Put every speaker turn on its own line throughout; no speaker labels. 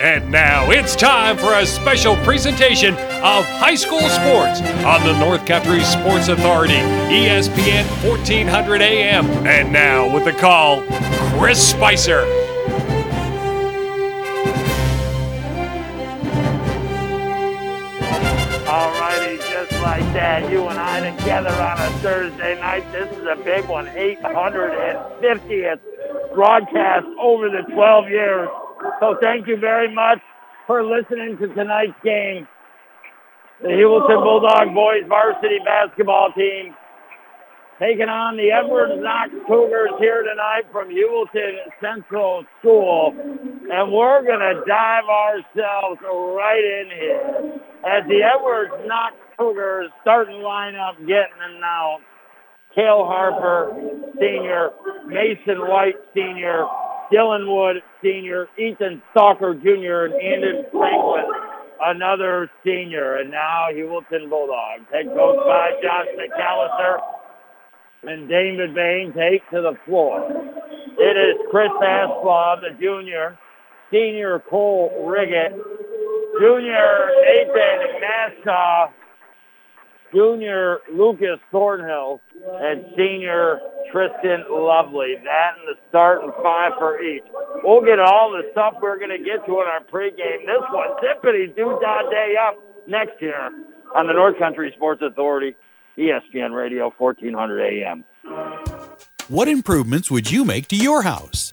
And now it's time for a special presentation of high school sports on the North Country Sports Authority, ESPN 1400 AM. And now with the call, Chris Spicer.
All righty, just like that, you and I together on a Thursday night. This is a big one, 850th broadcast over the 12 years. So thank you very much for listening to tonight's game. The Heuvelton Bulldog boys varsity basketball team taking on the Edwards Knox Cougars here tonight from Heuvelton Central School. And we're going to dive ourselves right in here as the Edwards Knox Cougars starting lineup getting announced. Cale Harper, senior, Mason White, senior, Dylan Wood, senior, Ethan Stalker, junior, and Andon Franklin, another senior. And now Heuvelton Bulldogs. Head coach by Josh McAllister and David Bain take to the floor. It is Chris Asplaw, the junior, senior Cole Riggett, junior Nathan Nassau, junior Lucas Thornhill, and senior Tristan Lovely. That and the start and five for each. We'll get all the stuff we're going to get to in our pregame. This one, Tippity Doo Dah Day up next year on the North Country Sports Authority, ESPN Radio, 1400 AM.
What improvements would you make to your house?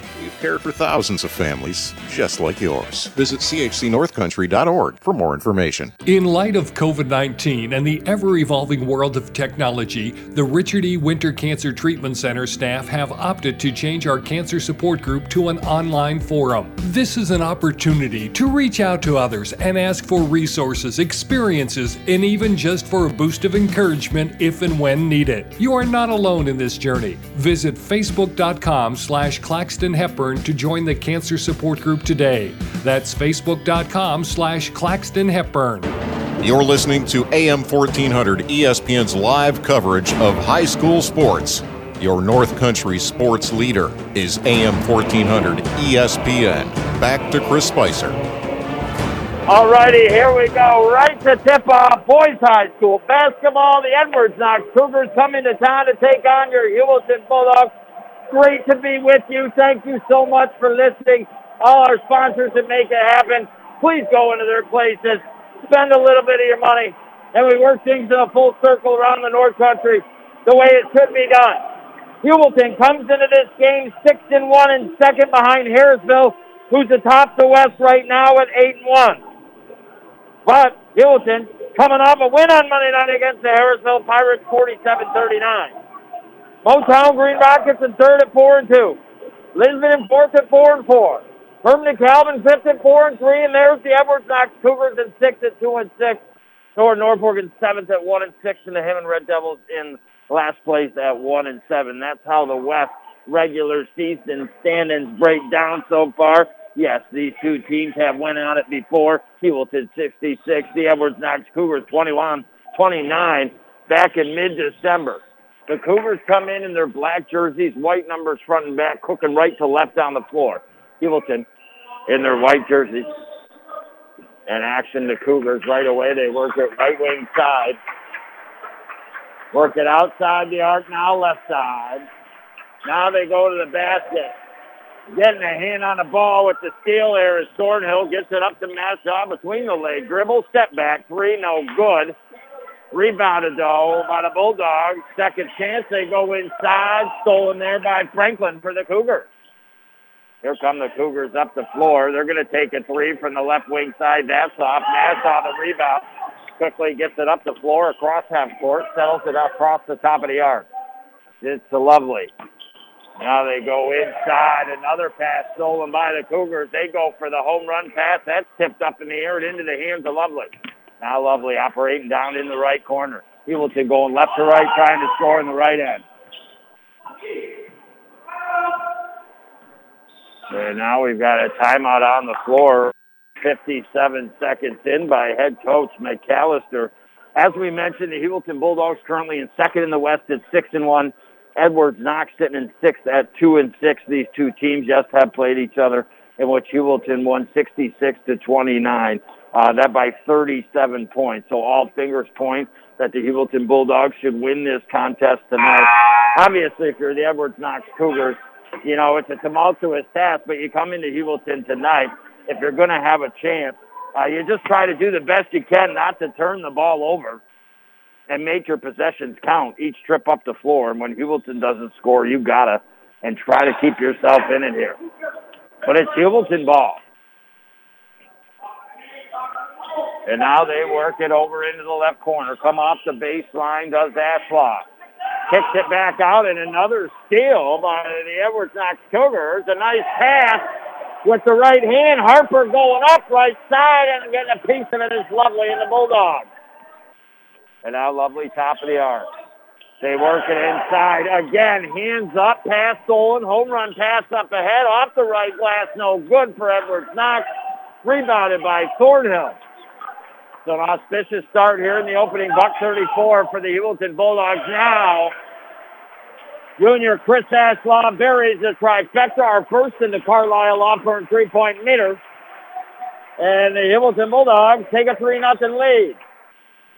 cared for thousands of families just like yours. Visit chcnorthcountry.org for more information.
In light of COVID 19 and the ever evolving world of technology, the Richard E. Winter Cancer Treatment Center staff have opted to change our cancer support group to an online forum. This is an opportunity to reach out to others and ask for resources, experiences, and even just for a boost of encouragement if and when needed. You are not alone in this journey. Visit facebook.com slash Claxton Hepburn to join the cancer support group today. That's facebook.com slash Claxton Hepburn.
You're listening to AM 1400 ESPN's live coverage of high school sports. Your North Country sports leader is AM 1400 ESPN. Back to Chris Spicer.
All righty, here we go. Right to tip off Boys High School basketball. The Edwards Knox Cougars coming to town to take on your Heuvelton Bulldogs. Great to be with you. Thank you so much for listening. All our sponsors that make it happen. Please go into their places, spend a little bit of your money, and we work things in a full circle around the North Country the way it should be done. Heuvelton comes into this game six and one and second behind Harrisville, who's atop the West right now at eight and one. But Heuvelton coming off a win on Monday night against the Harrisville Pirates 47-39. Morristown Green Rockets in third at four and two. Lisbon in fourth at four and four. Hermon-DeKalb fifth at four and three, and there's the Edwards Knox Cougars in sixth at two and six. Nor Norfolk in seventh at one and six, and the Hammond Red Devils in last place at one and seven. That's how the West regular season standings break down so far. Yes, these two teams have went on it before. Heuvelton 66, the Edwards Knox Cougars 21, 29 back in mid-December. The Cougars come in in their black jerseys, white numbers front and back, cooking right to left on the floor. Heuvelton in their white jerseys. And action the Cougars right away. They work it right wing side. Work it outside the arc now, left side. Now they go to the basket. Getting a hand on the ball with the steal there is Thornhill. Gets it up to Mashaw between the legs. Dribble, step back. Three, no good. Rebounded though by the Bulldogs. Second chance. They go inside. Stolen there by Franklin for the Cougars. Here come the Cougars up the floor. They're going to take a three from the left wing side. That's off. Nassau the rebound. Quickly gets it up the floor across half court. Settles it across the top of the arc. It's a lovely. Now they go inside. Another pass stolen by the Cougars. They go for the home run pass. That's tipped up in the air and into the hands of Lovely. Now Lovely operating down in the right corner. Heuvelton going left to right, trying to score in the right end. And now we've got a timeout on the floor. 57 seconds in by head coach McAllister. As we mentioned, the Heuvelton Bulldogs currently in second in the West at six and one. Edwards Knox sitting in sixth at two and six. These two teams just have played each other, in which Heuvelton won 66 to 29. Uh, that by 37 points. So all fingers point that the Heuvelton Bulldogs should win this contest tonight. Obviously, if you're the Edwards Knox Cougars, you know, it's a tumultuous task, but you come into Heuvelton tonight, if you're going to have a chance, uh, you just try to do the best you can not to turn the ball over and make your possessions count each trip up the floor. And when Heuvelton doesn't score, you got to and try to keep yourself in it here. But it's Heuvelton ball. And now they work it over into the left corner. Come off the baseline, does Ashlaw. Kicks it back out, and another steal by the Edwards Knox Cougars. A nice pass with the right hand. Harper going up right side and getting a piece of it is Lovely in the Bulldogs. And now Lovely top of the arc. They work it inside. Again, hands up, pass stolen, home run pass up ahead, off the right glass, no good for Edwards Knox. Rebounded by Thornhill. So an auspicious start here in the opening buck 34 for the Heuvelton Bulldogs now. Junior Chris Aslaw buries the trifecta, our first in the Carlisle Law Firm three-point meter. And the Heuvelton Bulldogs take a 3-0 lead.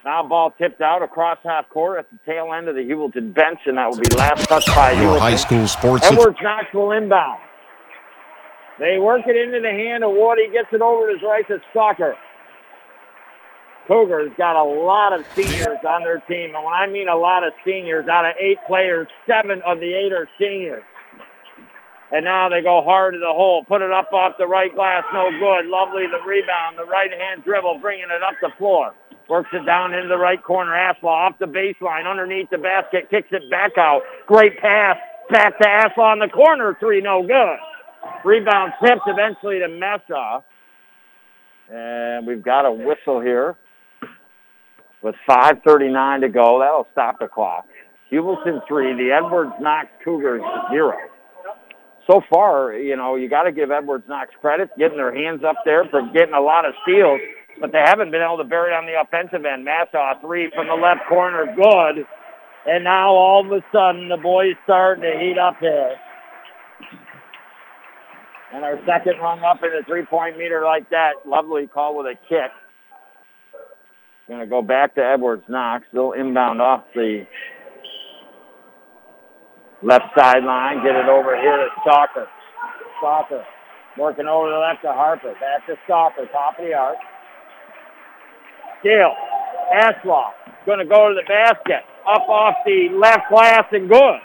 Now ball tipped out across half court at the tail end of the Heuvelton bench, and that will be last touch by
Your
Heuvelton.
high school sports.
Edwards will inbound. They work it into the hand of Woody, gets it over to his right to Stalker. Cougars got a lot of seniors on their team. And when I mean a lot of seniors, out of eight players, seven of the eight are seniors. And now they go hard to the hole. Put it up off the right glass. No good. Lovely the rebound. The right hand dribble bringing it up the floor. Works it down into the right corner. Ashlaw off the baseline underneath the basket. Kicks it back out. Great pass. Back to Ashlaw in the corner. Three no good. Rebound tipped eventually to Mesa. And we've got a whistle here with 5.39 to go. That'll stop the clock. Heuvelton 3, the Edwards Knox Cougars 0. So far, you know, you got to give Edwards Knox credit, getting their hands up there for getting a lot of steals, but they haven't been able to bury it on the offensive end. Massaw 3 from the left corner, good. And now all of a sudden the boys starting to heat up here. And our second rung up in a three-point meter like that. Lovely call with a kick. Going to go back to Edwards Knox. They'll inbound off the left sideline. Get it over here to Stalker. Stalker working over the left to Harper. Back to Stalker. Top of the arc. Steal. Ashlaw going to go to the basket. Up off the left glass and good.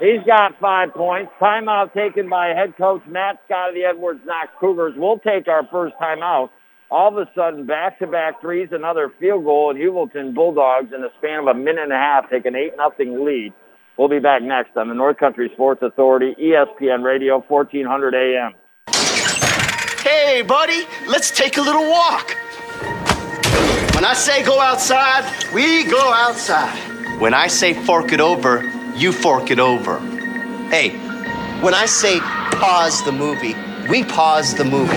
He's got five points. Timeout taken by head coach Matt Scott of the Edwards Knox Cougars. We'll take our first timeout. All of a sudden, back-to-back threes, another field goal, and Heuvelton Bulldogs in the span of a minute and a half take an 8-0 lead. We'll be back next on the North Country Sports Authority, ESPN Radio, 1400 AM.
Hey, buddy, let's take a little walk. When I say go outside, we go outside. When I say fork it over, you fork it over. Hey, when I say pause the movie, we pause the movie.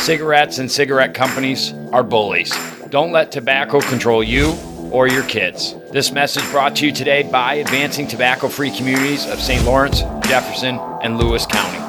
Cigarettes and cigarette companies are bullies. Don't let tobacco control you or your kids. This message brought to you today by Advancing Tobacco Free Communities of St. Lawrence, Jefferson, and Lewis County.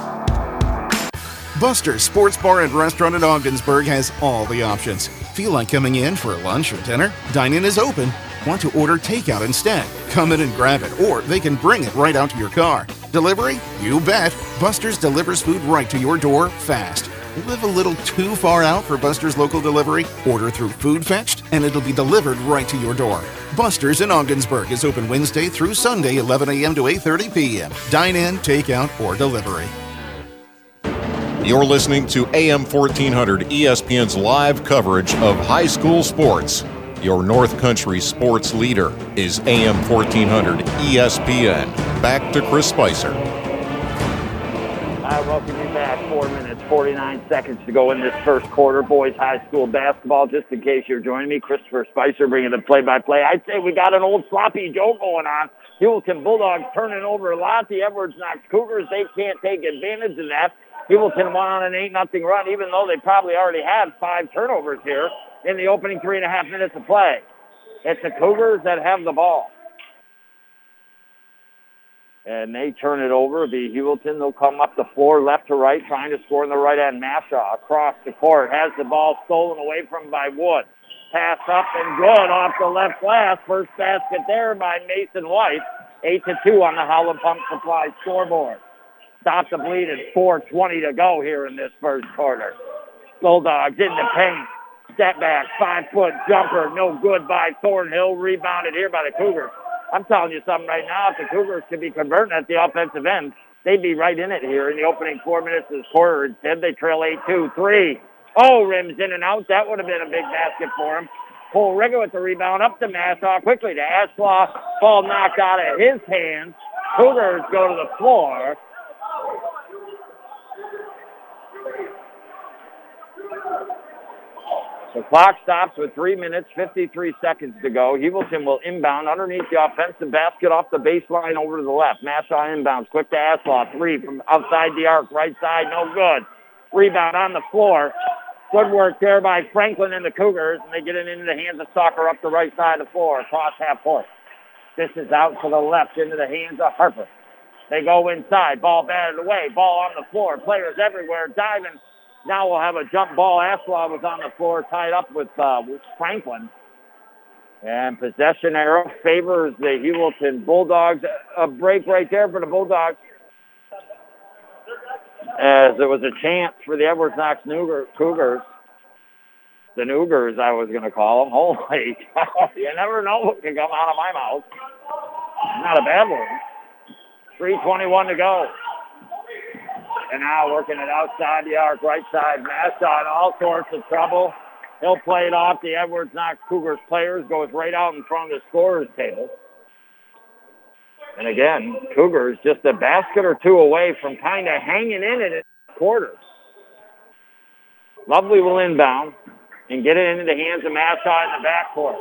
Buster's Sports Bar and Restaurant in Ogdensburg has all the options. Feel like coming in for lunch or dinner? Dine-in is open. Want to order takeout instead? Come in and grab it, or they can bring it right out to your car. Delivery? You bet. Buster's delivers food right to your door fast. Live a little too far out for Buster's local delivery? Order through Food Fetched and it'll be delivered right to your door. Buster's in Ogdensburg is open Wednesday through Sunday, 11 a.m. to 8:30 p.m. Dine in, take out, or delivery.
You're listening to AM 1400 ESPN's live coverage of high school sports. Your North Country sports leader is AM 1400 ESPN. Back to Chris Spicer.
I welcome you back. Four minutes, 49 seconds to go in this first quarter. Boys high school basketball. Just in case you're joining me, Christopher Spicer bringing the play-by-play. I'd say we got an old sloppy Joe going on. Heuvelton Bulldogs turning over a lot. The Edwards Knox Cougars, they can't take advantage of that. Heuvelton went on an 8 nothing run, even though they probably already had five turnovers here in the opening three and a half minutes of play. It's the Cougars that have the ball. And they turn it over. Be Heuvelton. They'll come up the floor left to right, trying to score in the right end. Mashaw across the court has the ball stolen away from by Wood. Pass up and good off the left glass. First basket there by Mason White. Eight to two on the Howland Pump Supply scoreboard. Stop the bleed at 4.20 to go here in this first quarter. Bulldogs in the paint. Step back, five-foot jumper, no good by Thornhill. Rebounded here by the Cougars. I'm telling you something right now. If the Cougars could be converting at the offensive end, they'd be right in it here in the opening four minutes of this quarter. Instead, they trail 8-2. Three. Oh, rims in and out. That would have been a big basket for him. Cole Rigger with the rebound up to Massaw. Quickly to Ashlaw. Ball knocked out of his hands. Cougars go to the floor. The clock stops with 3 minutes, 53 seconds to go. Heuvelton will inbound underneath the offensive basket off the baseline over to the left. Mashaw inbounds. Quick to Aslaw. Three from outside the arc. Right side, no good. Rebound on the floor. Good work there by Franklin and the Cougars, and they get it into the hands of Stalker up the right side of the floor, across half court. This is out to the left into the hands of Harper. They go inside. Ball batted away. Ball on the floor. Players everywhere diving now we'll have a jump ball. Aswa was on the floor tied up with, uh, with Franklin. And possession arrow favors the Heuvelton Bulldogs. A break right there for the Bulldogs. As there was a chance for the Edwards Knox Cougars. The Nougars, I was going to call them. Holy cow. You never know what can come out of my mouth. Not a bad one. 3.21 to go. And now working it outside the arc, right side. Massa in all sorts of trouble. He'll play it off. The Edwards Knox Cougars players goes right out in front of the scorer's table. And again, Cougars just a basket or two away from kind of hanging in it at quarters. Lovely will inbound and get it into the hands of Massaw in the backcourt.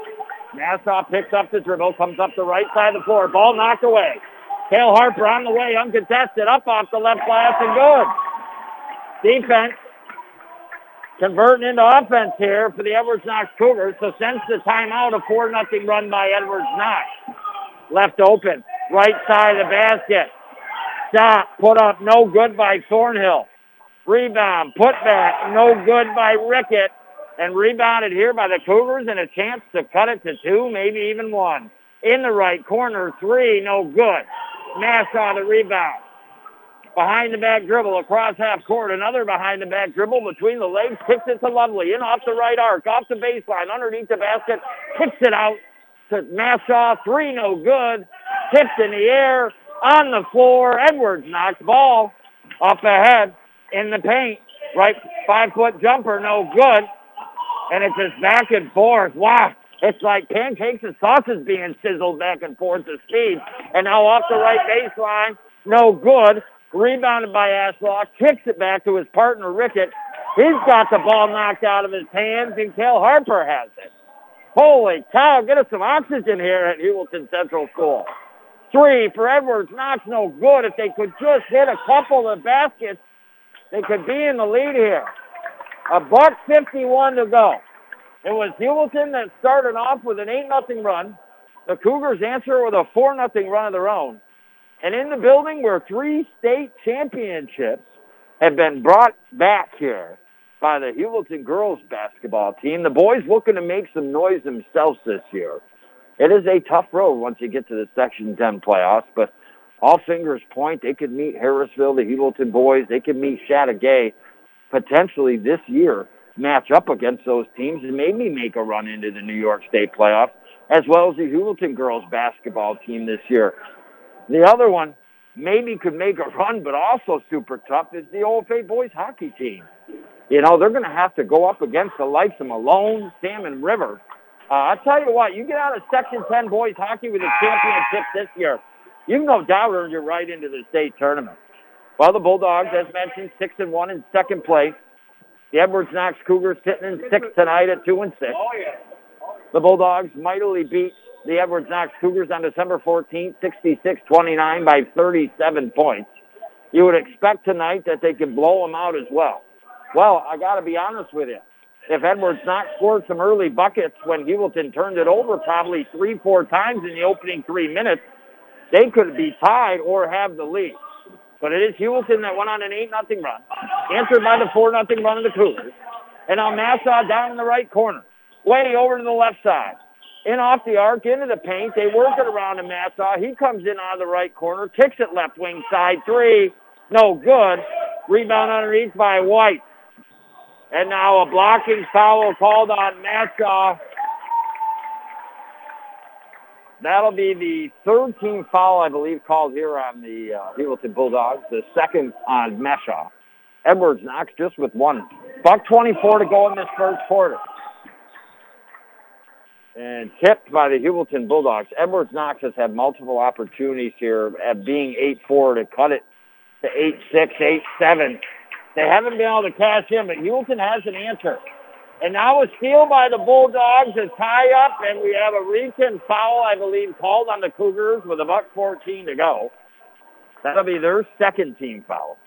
Massaw picks up the dribble, comes up the right side of the floor. Ball knocked away. Kale Harper on the way, uncontested, up off the left glass and good. Defense converting into offense here for the Edwards Knox Cougars. So since the timeout, a 4 nothing run by Edwards Knox. Left open, right side of the basket. Stop, put up, no good by Thornhill. Rebound, put back, no good by Rickett. And rebounded here by the Cougars and a chance to cut it to two, maybe even one. In the right corner, three, no good. Nassau the rebound. Behind the back dribble across half court. Another behind the back dribble between the legs. Kicks it to Lovely. In off the right arc. Off the baseline. Underneath the basket. Kicks it out to Nassau. Three no good. Tipped in the air. On the floor. Edwards Knox ball off the head in the paint. Right five foot jumper. No good. And it's just back and forth. Wow. It's like pancakes and sausage being sizzled back and forth to speed. And now off the right baseline, no good. Rebounded by Ashlock, kicks it back to his partner Rickett. He's got the ball knocked out of his hands, and Kel Harper has it. Holy cow, get us some oxygen here at Heuvelton Central School. Three for Edwards, Knox no good. If they could just hit a couple of baskets, they could be in the lead here. A buck 51 to go. It was Heuvelton that started off with an 8 nothing run. The Cougars answer with a 4 nothing run of their own. And in the building where three state championships have been brought back here by the Heuvelton girls basketball team, the boys looking to make some noise themselves this year. It is a tough road once you get to the Section 10 playoffs, but all fingers point they could meet Harrisville, the Heuvelton boys. They could meet Chateaugay potentially this year match up against those teams and maybe make a run into the New York State playoffs, as well as the Heuvelton girls basketball team this year. The other one maybe could make a run, but also super tough is the OFA boys hockey team. You know, they're going to have to go up against the likes of Malone, Salmon River. Uh, I'll tell you what, you get out of Section 10 boys hockey with a championship this year, you've no doubt earned your right into the state tournament. Well, the Bulldogs, as mentioned, 6 and 1 in second place. The Edwards Knox Cougars sitting in sixth tonight at 2 and 6. The Bulldogs mightily beat the Edwards Knox Cougars on December 14th, 66-29 by 37 points. You would expect tonight that they could blow them out as well. Well, I got to be honest with you. If Edwards Knox scored some early buckets when Heuvelton turned it over probably three, four times in the opening three minutes, they could be tied or have the lead. But it is Heuvelton that went on an 8 nothing run, answered by the 4 nothing run of the Cougars. And now Massaw down in the right corner, way over to the left side. In off the arc, into the paint. They work it around to Massaw. He comes in out of the right corner, kicks it left wing side three. No good. Rebound underneath by White. And now a blocking foul called on Massaw. That'll be the third team foul, I believe, called here on the uh, Bulldogs. The second on Meshaw. Edwards Knox just with one. Buck 24 to go in this first quarter. And tipped by the Heuvelton Bulldogs. Edwards Knox has had multiple opportunities here at being 8-4 to cut it to 8-6, 8-7. They haven't been able to cash in, but Heuvelton has an answer. And now a steal by the Bulldogs, a tie up, and we have a reach foul, I believe, called on the Cougars with a buck 14 to go. That'll be their second team foul.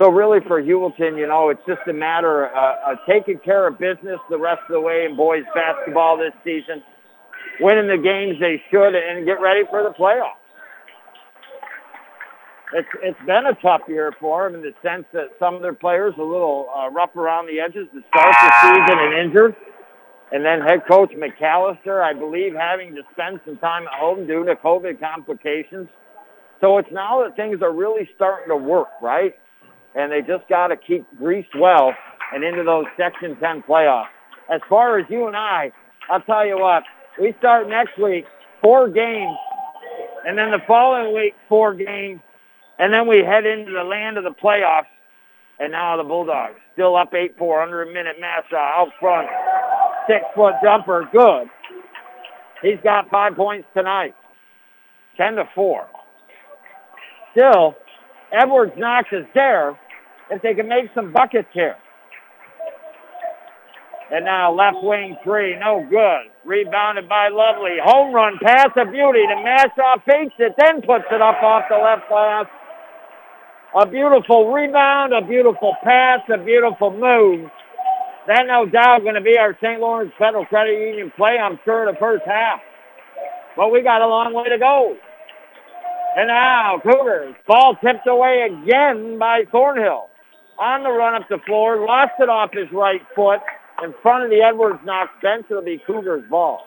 So really for Heuvelton, you know, it's just a matter uh, of taking care of business the rest of the way in boys basketball this season, winning the games they should, and get ready for the playoffs it's it's been a tough year for them in the sense that some of their players a little uh, rough around the edges to start the season and injured. And then head coach McAllister, I believe, having to spend some time at home due to COVID complications. So it's now that things are really starting to work, right? And they just got to keep greased well and into those Section 10 playoffs. As far as you and I, I'll tell you what, we start next week, four games, and then the following week, four games, and then we head into the land of the playoffs. And now the Bulldogs still up 8-4 under a minute. Massa out front. Six-foot jumper. Good. He's got five points tonight. 10 to 4. Still, Edwards Knox is there if they can make some buckets here. And now left wing three, no good. Rebounded by Lovely. Home run pass of beauty to Massaw fakes it, then puts it up off the left glass a beautiful rebound, a beautiful pass, a beautiful move. That no doubt going to be our St. Lawrence Federal Credit Union play, I'm sure, in the first half. But we got a long way to go. And now Cougars, ball tipped away again by Thornhill. On the run up the floor, lost it off his right foot in front of the Edwards Knox bench. It'll be Cougars ball.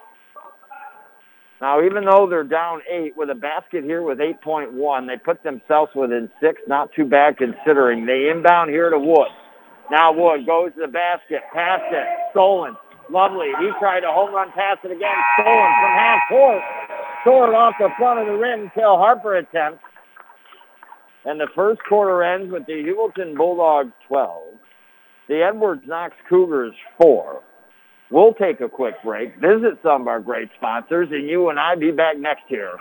Now, even though they're down eight with a basket here with 8.1, they put themselves within six. Not too bad considering. They inbound here to Wood. Now Wood goes to the basket, passed it, stolen. Lovely. He tried to home run pass it again, stolen from half court. Stored off the front of the rim until Harper attempts. And the first quarter ends with the Heuvelton Bulldogs 12, the Edwards Knox Cougars 4, We'll take a quick break, visit some of our great sponsors, and you and I be back next year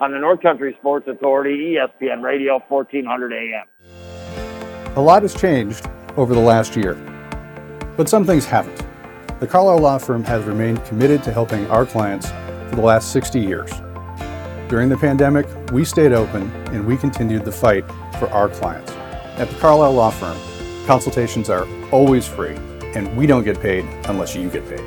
on the North Country Sports Authority, ESPN Radio, 1400 AM.
A lot has changed over the last year, but some things haven't. The Carlisle Law Firm has remained committed to helping our clients for the last 60 years. During the pandemic, we stayed open and we continued the fight for our clients. At the Carlisle Law Firm, consultations are always free and we don't get paid unless you get paid.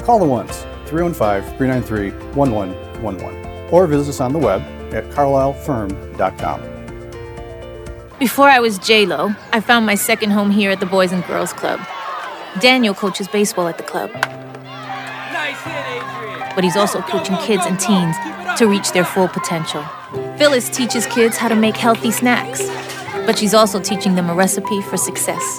Call the ones 315 393 1111 or visit us on the web at carlislefirm.com.
Before I was J-Lo, I found my second home here at the Boys and Girls Club. Daniel coaches baseball at the club. Nice hit, but he's also coaching kids and teens to reach their full potential. Phyllis teaches kids how to make healthy snacks. but she's also teaching them a recipe for success.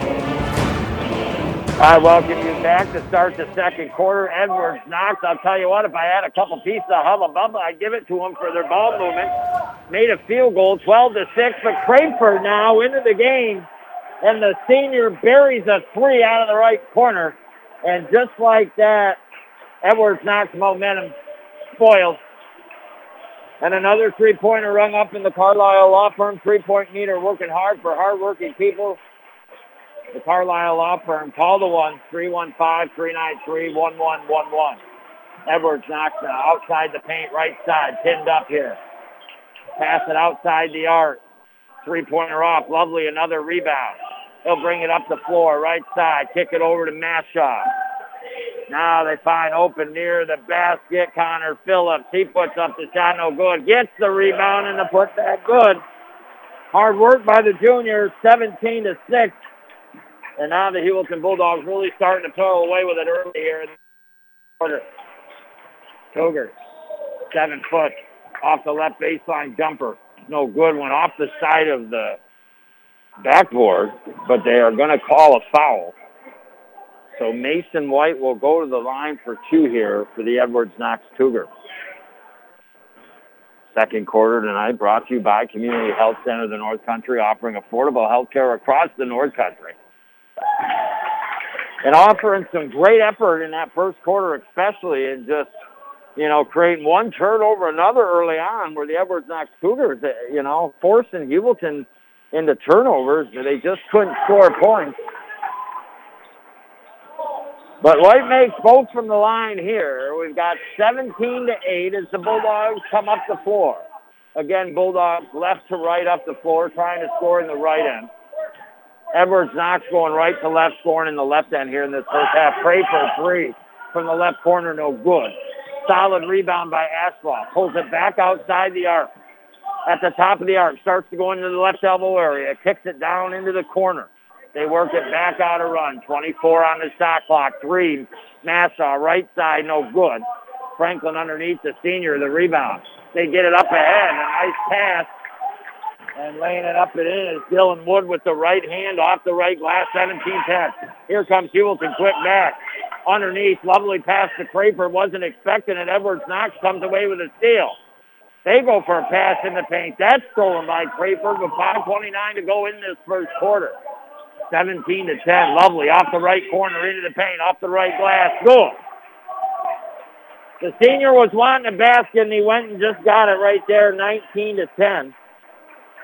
I welcome you back to start the second quarter. Edwards Knox. I'll tell you what, if I had a couple pieces of hubba bubba, I'd give it to them for their ball movement. Made a field goal, 12 to 6, but Crayford now into the game, and the senior buries a three out of the right corner. And just like that, Edwards Knox momentum spoiled. And another three-pointer rung up in the Carlisle Law Firm three-point meter, working hard for hard-working people the Carlisle Law Firm. Call the one, 315-393-1111. Edwards Knox now outside the paint, right side, pinned up here. Pass it outside the arc. Three-pointer off. Lovely, another rebound. He'll bring it up the floor, right side. Kick it over to Mashaw. Now they find open near the basket. Connor Phillips. He puts up the shot, no good. Gets the rebound and the putback good. Hard work by the juniors, 17 to 6. And now the Heuvelton Bulldogs really starting to toil away with it early here in the quarter. Cougars, seven foot off the left baseline jumper. No good. Went off the side of the backboard, but they are going to call a foul. So Mason White will go to the line for two here for the Edwards Knox Cougars. Second quarter tonight brought to you by Community Health Center of the North Country, offering affordable health care across the North Country. And offering some great effort in that first quarter, especially in just, you know, creating one turnover another early on where the Edwards Knox Cougars, uh, you know, forcing Heuvelton into turnovers. They just couldn't score points. But White makes both from the line here. We've got 17 to 8 as the Bulldogs come up the floor. Again, Bulldogs left to right up the floor, trying to score in the right end. Edwards Knox going right to left, scoring in the left end here in this first half. Crayford three from the left corner, no good. Solid rebound by Ashbaugh. Pulls it back outside the arc. At the top of the arc, starts to go into the left elbow area. Kicks it down into the corner. They work it back out of run. 24 on the shot clock. Three. Nassau, right side, no good. Franklin underneath the senior, the rebound. They get it up ahead. A nice pass and laying it up and in is Dylan Wood with the right hand off the right glass, 17-10. Here comes Heuvelton, quick back. Underneath, lovely pass to Crayford. Wasn't expecting it. Edwards Knox comes away with a steal. They go for a pass in the paint. That's stolen by Crayford with 5.29 to go in this first quarter. 17 to 10. Lovely. Off the right corner into the paint. Off the right glass. Good. The senior was wanting a basket and he went and just got it right there. 19 to 10.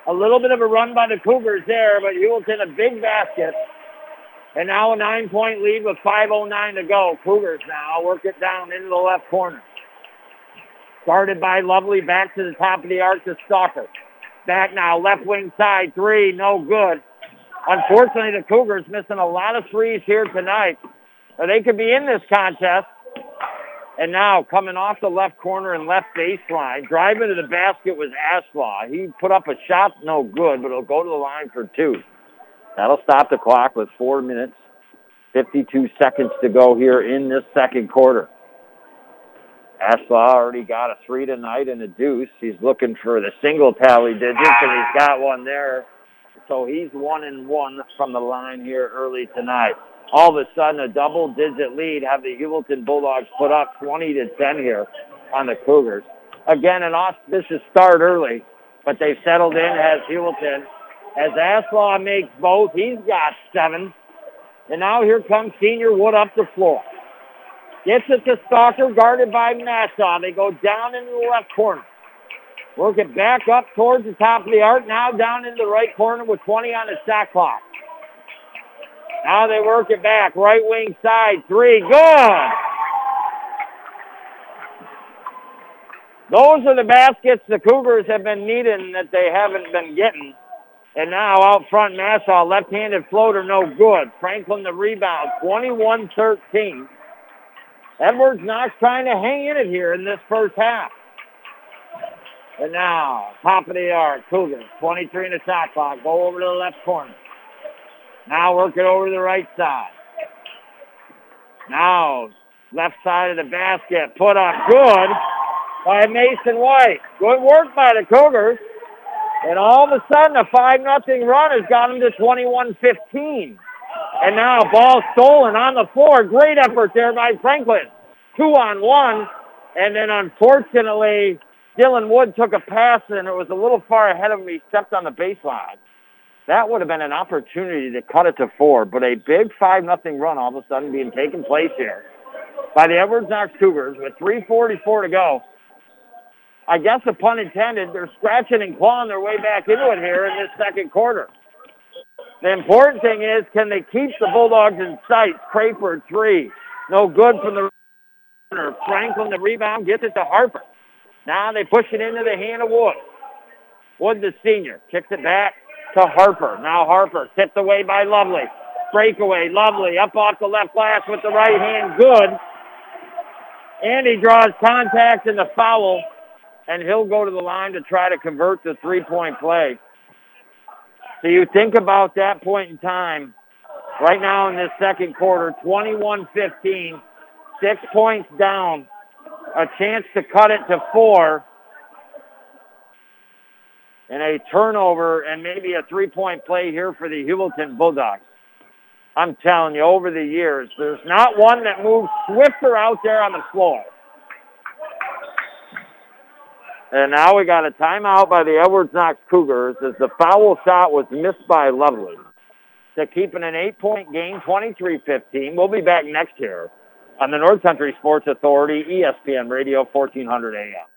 A little bit of a run by the Cougars there, but Heuvelton a big basket. And now a nine-point lead with 5.09 to go. Cougars now work it down into the left corner. Started by Lovely back to the top of the arc to Stalker. Back now, left wing side, three, no good. Unfortunately, the Cougars missing a lot of threes here tonight. They could be in this contest. And now coming off the left corner and left baseline, driving to the basket was Ashbaugh. He put up a shot, no good, but it'll go to the line for two. That'll stop the clock with four minutes, 52 seconds to go here in this second quarter. Ashbaugh already got a three tonight and a deuce. He's looking for the single tally digits, and he's got one there. So he's one and one from the line here early tonight. All of a sudden, a double-digit lead have the Heuvelton Bulldogs put up 20 to 10 here on the Cougars. Again, an auspicious start early, but they've settled in as Heuvelton. As Ashbaugh makes both, he's got seven. And now here comes Senior Wood up the floor. Gets it to Stalker, guarded by Nassau. They go down into the left corner. Work it back up towards the top of the arc. Now down in the right corner with 20 on the shot clock. Now they work it back. Right wing side. Three. Good. Those are the baskets the Cougars have been needing that they haven't been getting. And now out front, Nassau, left-handed floater, no good. Franklin the rebound, 21-13. Edwards Knox trying to hang in it here in this first half. And now, top of the arc, Cougars, 23 in the shot clock. Go over to the left corner. Now work it over the right side. Now, left side of the basket, put up good by Mason White. Good work by the Cougars. And all of a sudden, a 5 nothing run has got them to 21-15. And now ball stolen on the floor. Great effort there by Franklin. Two on one. And then unfortunately, Dylan Wood took a pass and it was a little far ahead of him. He stepped on the baseline. That would have been an opportunity to cut it to four, but a big 5 nothing run all of a sudden being taken place here by the Edwards Knox Cougars with 3.44 to go. I guess the pun intended, they're scratching and clawing their way back into it here in this second quarter. The important thing is, can they keep the Bulldogs in sight? Crayford, three. No good from the runner. Franklin, the rebound, gets it to Harper. Now they push it into the hand of Wood. Wood, the senior, kicks it back to Harper. Now Harper, tipped away by Lovely. Breakaway, Lovely, up off the left glass with the right hand, good. And he draws contact in the foul and he'll go to the line to try to convert the three-point play. So you think about that point in time, right now in this second quarter, 21-15, six points down, a chance to cut it to four, and a turnover and maybe a three-point play here for the Heuvelton Bulldogs. I'm telling you, over the years, there's not one that moves swifter out there on the floor. And now we got a timeout by the Edwards Knox Cougars as the foul shot was missed by Lovely to keep it an eight-point game, 23-15. We'll be back next year on the North Country Sports Authority, ESPN Radio, 1400 AM.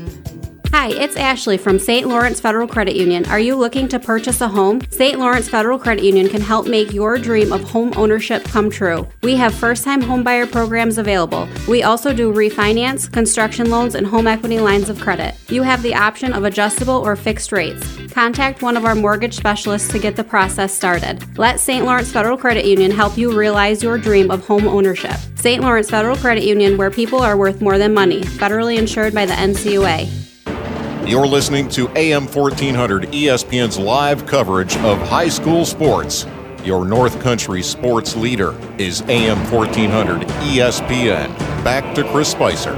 Hi, it's Ashley from St. Lawrence Federal Credit Union. Are you looking to purchase a home? St. Lawrence Federal Credit Union can help make your dream of home ownership come true. We have first time homebuyer programs available. We also do refinance, construction loans, and home equity lines of credit. You have the option of adjustable or fixed rates. Contact one of our mortgage specialists to get the process started. Let St. Lawrence Federal Credit Union help you realize your dream of home ownership. St. Lawrence Federal Credit Union, where people are worth more than money, federally insured by the NCUA.
You're listening to AM 1400 ESPN's live coverage of high school sports. Your North Country sports leader is AM 1400 ESPN. Back to Chris Spicer.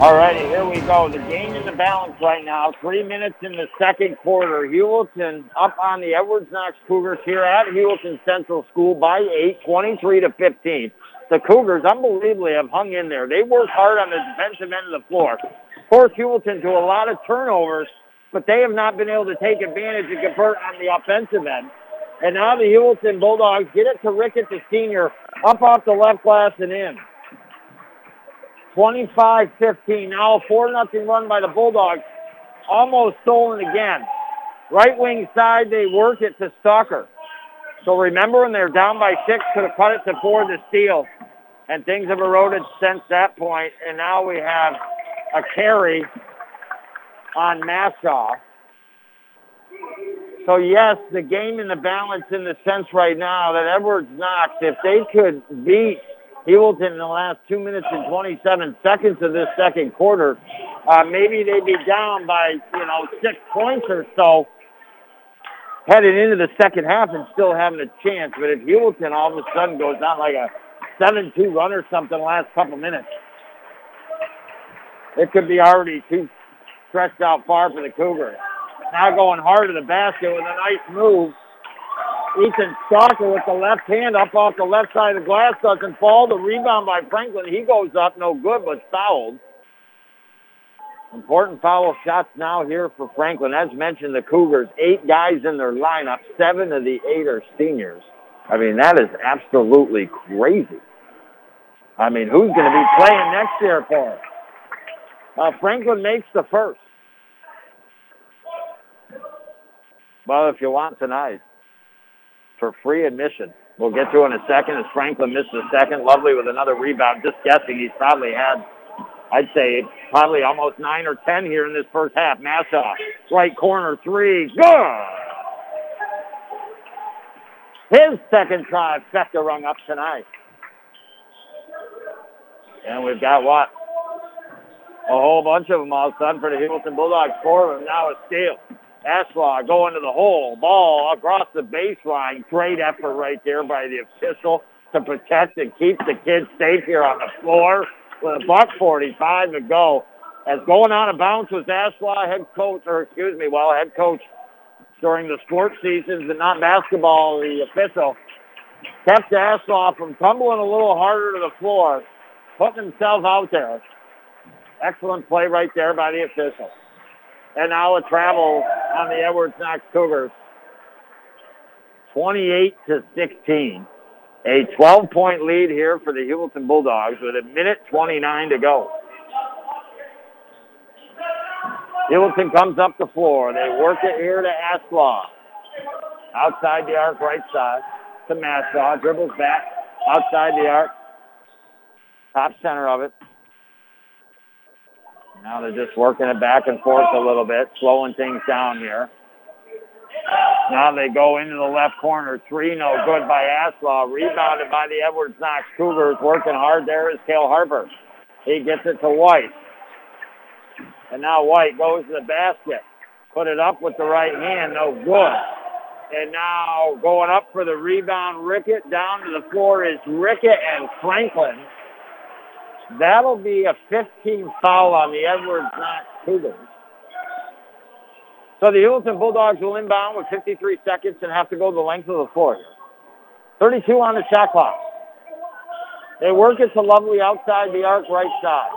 All righty, here we go. The game in the balance right now. Three minutes in the second quarter. Heuvelton up on the Edwards Knox Cougars here at Heuvelton Central School by eight, 23 to 15. The Cougars unbelievably have hung in there. They work hard on the defensive end of the floor forced Heuvelton to a lot of turnovers, but they have not been able to take advantage and convert on the offensive end. And now the Heuvelton Bulldogs get it to Rickett, the senior, up off the left glass and in. 25-15. Now a 4 nothing run by the Bulldogs. Almost stolen again. Right wing side, they work it to Stalker. So remember when they're down by six, could have cut it to four to steal. And things have eroded since that point. And now we have a carry on Mashaw. So yes, the game in the balance in the sense right now that Edwards Knox, if they could beat Heuvelton in the last two minutes and 27 seconds of this second quarter, uh, maybe they'd be down by, you know, six points or so. headed into the second half and still having a chance. But if Heuvelton all of a sudden goes on like a 7-2 run or something the last couple minutes, it could be already too stretched out far for the Cougars. Now going hard to the basket with a nice move. Ethan Stalker with the left hand up off the left side of the glass doesn't fall. The rebound by Franklin. He goes up, no good, but fouled. Important foul shots now here for Franklin. As mentioned, the Cougars, eight guys in their lineup. Seven of the eight are seniors. I mean, that is absolutely crazy. I mean, who's going to be playing next year for us? Uh, Franklin makes the first. Well, if you want tonight, for free admission. We'll get to in a second as Franklin missed a second. Lovely with another rebound. Just guessing, he's probably had, I'd say, probably almost nine or ten here in this first half. Massa, right corner three. Good! His second try, trifecta rung up tonight. And we've got what? A whole bunch of them all of a sudden for the Heuvelton Bulldogs. Four of them now a steal. Ashlaw going to the hole. Ball across the baseline. Great effort right there by the official to protect and keep the kids safe here on the floor with a buck 45 to go. As going out of bounds was Ashlaw head coach, or excuse me, well, head coach during the sports seasons and not basketball, the official kept Ashlaw from tumbling a little harder to the floor, putting himself out there. Excellent play right there by the official. And now a travel on the Edwards Knox Cougars. 28 to 16. A 12-point lead here for the Heuvelton Bulldogs with a minute 29 to go. Heuvelton comes up the floor. They work it here to Ashlaw. Outside the arc, right side to Mashaw. Dribbles back outside the arc. Top center of it. Now they're just working it back and forth a little bit, slowing things down here. Now they go into the left corner. Three no good by Ashlaw. Rebounded by the Edwards Knox Cougars. Working hard there is Cale Harper. He gets it to White. And now White goes to the basket. Put it up with the right hand. No good. And now going up for the rebound, Rickett. Down to the floor is Rickett and Franklin. That'll be a 15 foul on the Edwards Knox Cougars. So the Heuvelton Bulldogs will inbound with 53 seconds and have to go the length of the floor. 32 on the shot clock. They work it to Lovely outside the arc right side.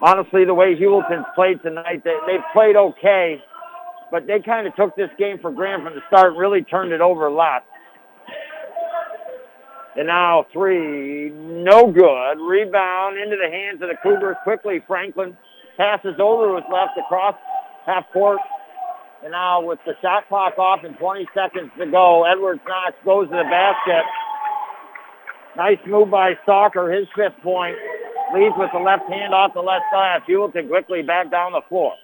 Honestly, the way Heuvelton's played tonight, they, they've played okay, but they kind of took this game for granted from the start, and really turned it over a lot. And now three, no good. Rebound into the hands of the Cougars quickly. Franklin passes over with left across half court. And now with the shot clock off and 20 seconds to go, Edwards Knox goes to the basket. Nice move by Stalker, his fifth point. Leads with the left hand off the left side. Heuvelton quickly back down the floor.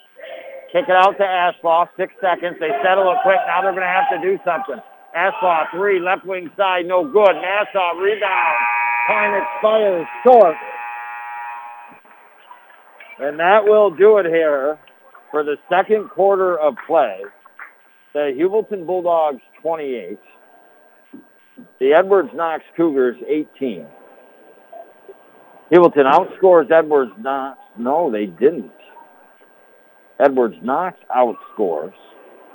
Kick it out to Ashloff. Six seconds. They settle it quick. Now they're going to have to do something. Ashloff, three, left wing side, no good. Nassau, rebound. Time expires short. And that will do it here for the second quarter of play. The Heuvelton Bulldogs 28. The Edwards Knox Cougars 18. Heuvelton outscores Edwards Knox. No, they didn't. Edwards Knox outscores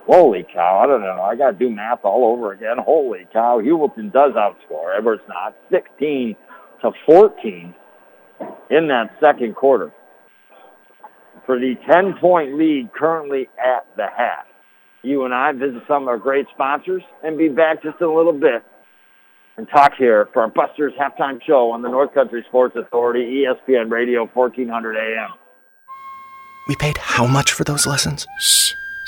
Holy cow, I don't know. I got to do math all over again. Holy cow, Heuvelton does outscore Edwards Knox 16 to 14 in that second quarter for the 10-point lead currently at the half. You and I visit some of our great sponsors and be back just in a little bit and talk here for our Busters halftime show on the North Country Sports Authority, ESPN Radio, 1400 AM.
We paid how much for those lessons?
Shh.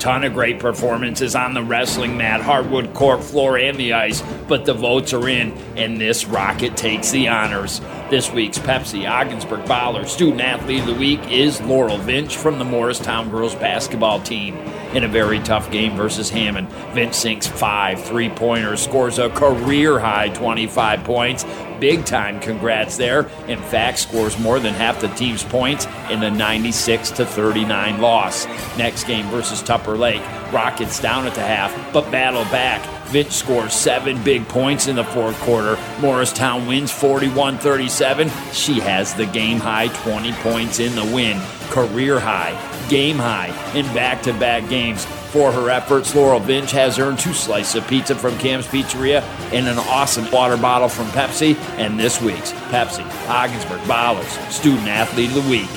ton of great performances on the wrestling mat, hardwood court floor, and the ice, but the votes are in, and this Rocket takes the honors. This week's Pepsi Ogdensburg Baller Student Athlete of the Week is Laurel Vinch from the Morristown girls basketball team. In a very tough game versus Hammond, Vinch sinks five three pointers, scores a career high 25 points. Big time congrats there. In fact, scores more than half the team's points in the 96 to 39 loss. Next game versus Tupper Lake, Rockets down at the half, but battle back. Vinch scores seven big points in the fourth quarter. Morristown wins 41 37. She has the game high 20 points in the win, career high, game high in back to back games. For her efforts, Laurel Vinch has earned two slices of pizza from Cam's Pizzeria and an awesome water bottle from Pepsi. And this week's Pepsi Ogdensburg Ballers Student Athlete of the Week.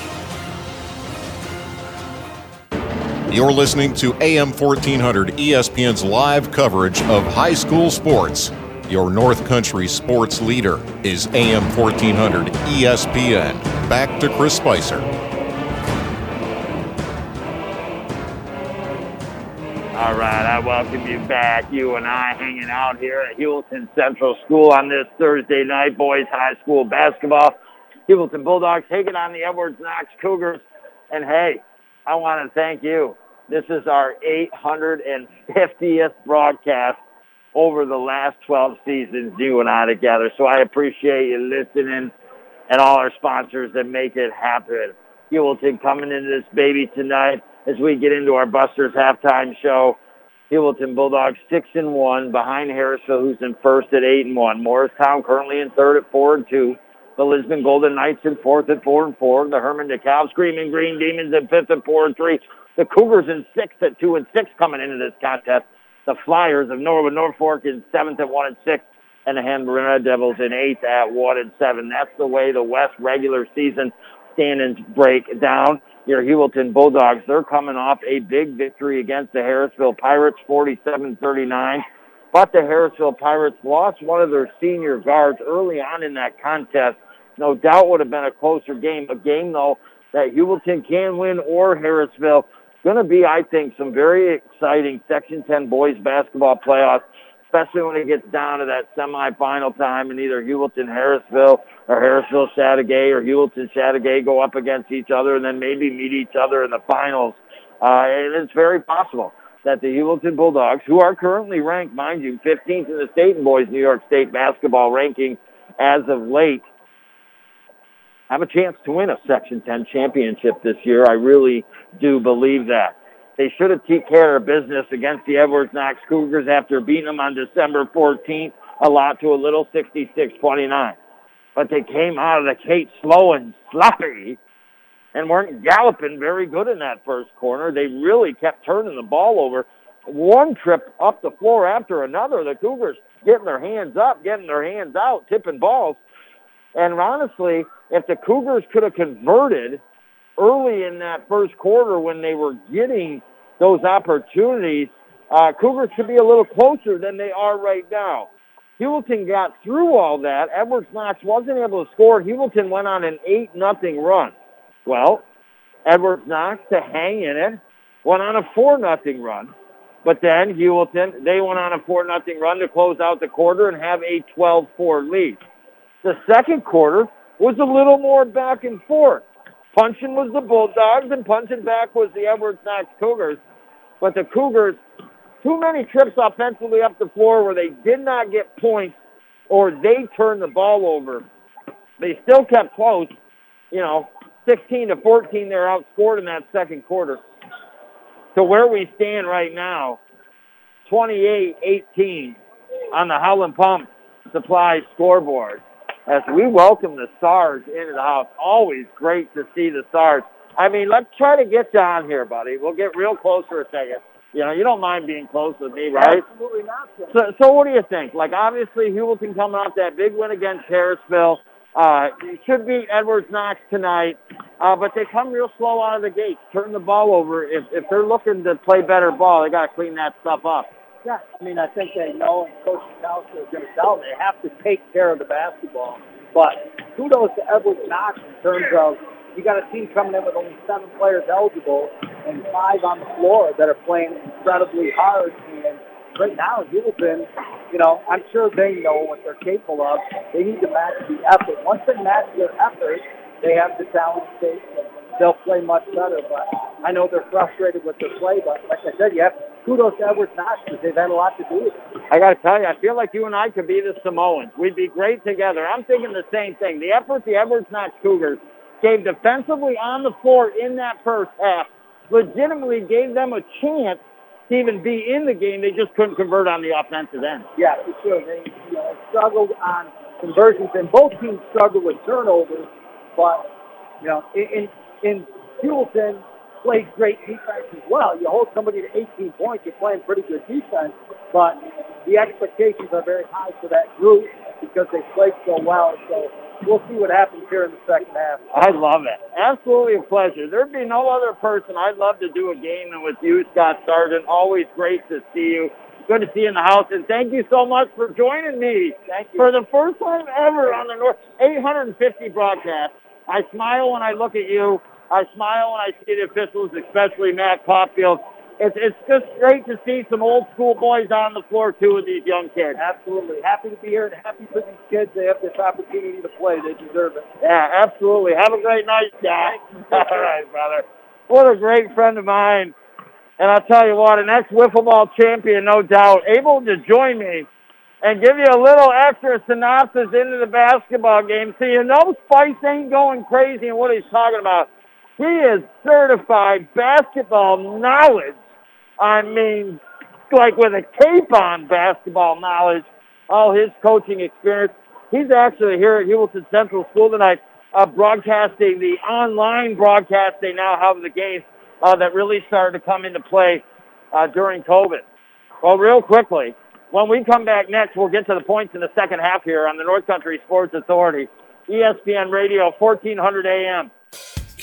You're listening to AM 1400 ESPN's live coverage of high school sports. Your North Country sports leader is AM 1400 ESPN. Back to Chris Spicer.
All right, I welcome you back. You and I hanging out here at Heuvelton Central School on this Thursday night, boys high school basketball. Heuvelton Bulldogs taking on the Edwards Knox Cougars. And hey, I want to thank you. This is our 850th broadcast over the last 12 seasons, you and I together. So I appreciate you listening and all our sponsors that make it happen. Heuvelton coming into this baby tonight as we get into our Busters halftime show. Heuvelton Bulldogs six and one behind Harrisville, who's in first at eight and one. Morristown currently in third at four and two. The Lisbon Golden Knights in fourth at four and four. The Hermon-DeKalb Screaming Green Demons in fifth at four and three. The Cougars in sixth at two and six coming into this contest. The Flyers of Norwood Norfolk in seventh at one and six. And the Hanbarina Devils in eighth at one and seven. That's the way the West regular season standings break down. Your Heuvelton Bulldogs, they're coming off a big victory against the Harrisville Pirates, 47-39. But the Harrisville Pirates lost one of their senior guards early on in that contest. No doubt would have been a closer game. A game, though, that Heuvelton can win or Harrisville. Going to be, I think, some very exciting Section 10 boys basketball playoffs especially when it gets down to that semifinal time and either Heuvelton Harrisville or Harrisville Chateaugay or Heuvelton Chateaugay go up against each other and then maybe meet each other in the finals. Uh, and it's very possible that the Heuvelton Bulldogs, who are currently ranked, mind you, 15th in the state in boys New York State basketball ranking as of late, have a chance to win a Section 10 championship this year. I really do believe that. They should have taken care of business against the Edwards Knox Cougars after beating them on December 14th, a lot to a little 66-29. But they came out of the gate slow and sloppy and weren't galloping very good in that first corner. They really kept turning the ball over. One trip up the floor after another. The Cougars getting their hands up, getting their hands out, tipping balls. And honestly, if the Cougars could have converted – early in that first quarter when they were getting those opportunities, uh, Cougars should be a little closer than they are right now. Heuvelton got through all that. Edwards Knox wasn't able to score. Heuvelton went on an 8 nothing run. Well, Edwards Knox to hang in it went on a 4 nothing run. But then Heuvelton, they went on a 4 nothing run to close out the quarter and have a 12-4 lead. The second quarter was a little more back and forth. Punching was the Bulldogs, and punching back was the Edwards Knox Cougars. But the Cougars, too many trips offensively up the floor where they did not get points or they turned the ball over. They still kept close. You know, 16 to 14, they're outscored in that second quarter. To where we stand right now, 28-18 on the Howland Pump Supply scoreboard as we welcome the SARS into the house. Always great to see the SARS. I mean, let's try to get you on here, buddy. We'll get real close for a second. You know, you don't mind being close with me, right?
Absolutely not. sir.
So, so what do you think? Like, obviously, Heuvelton coming off that big win against Harrisville. Uh, you should beat Edwards Knox tonight, uh, but they come real slow out of the gate. Turn the ball over. If, if they're looking to play better ball, they got to clean that stuff up.
Yeah, I mean, I think they know, and Coach Kowski is going to tell them they have to take care of the basketball. But kudos to Edwards Knox in terms of you got a team coming in with only seven players eligible and five on the floor that are playing incredibly hard. And right now, Heuvelton, you know, I'm sure they know what they're capable of. They need to match the effort. Once they match their effort, they have the talent state. They'll play much better. But I know they're frustrated with their play. But like I said, you have kudos to Edwards Knox because they've had a lot to do with it.
I got to tell you, I feel like you and I could be the Samoans. We'd be great together. I'm thinking the same thing. The effort the Edwards Knox Cougars gave defensively on the floor in that first half legitimately gave them a chance to even be in the game. They just couldn't convert on the offensive end.
Yeah, for sure. They you know, struggled on conversions, and both teams struggled with turnovers. But you know, in in, in Heuvelton plays great defense as well. You hold somebody to 18 points, you're playing pretty good defense. But the expectations are very high for that group because they played so well. So we'll see what happens here in the second half.
I love it. Absolutely a pleasure. There'd be no other person I'd love to do a game than with you, Scott Sargent. Always great to see you. Good to see you in the house, and thank you so much for joining me.
Thank you.
For the first time ever on the North 850 broadcast, I smile when I look at you. I smile when I see the officials, especially Matt Popfield. It's, it's just great to see some old school boys on the floor, too, with these young kids.
Absolutely. Happy to be here and happy for these kids. They have this opportunity to play. They deserve it.
Yeah, absolutely. Have a great night, Scott. All right, brother. What a great friend of mine. And I'll tell you what, an ex-wiffle ball champion, no doubt, able to join me and give you a little extra synopsis into the basketball game so you know Spice ain't going crazy in what he's talking about. He is certified basketball knowledge. I mean, like with a cape on basketball knowledge, all his coaching experience. He's actually here at Heuvelton Central School tonight uh, broadcasting the online broadcast they now have of the game uh, that really started to come into play uh, during COVID. Well, real quickly, when we come back next, we'll get to the points in the second half here on the North Country Sports Authority, ESPN Radio, 1400 AM.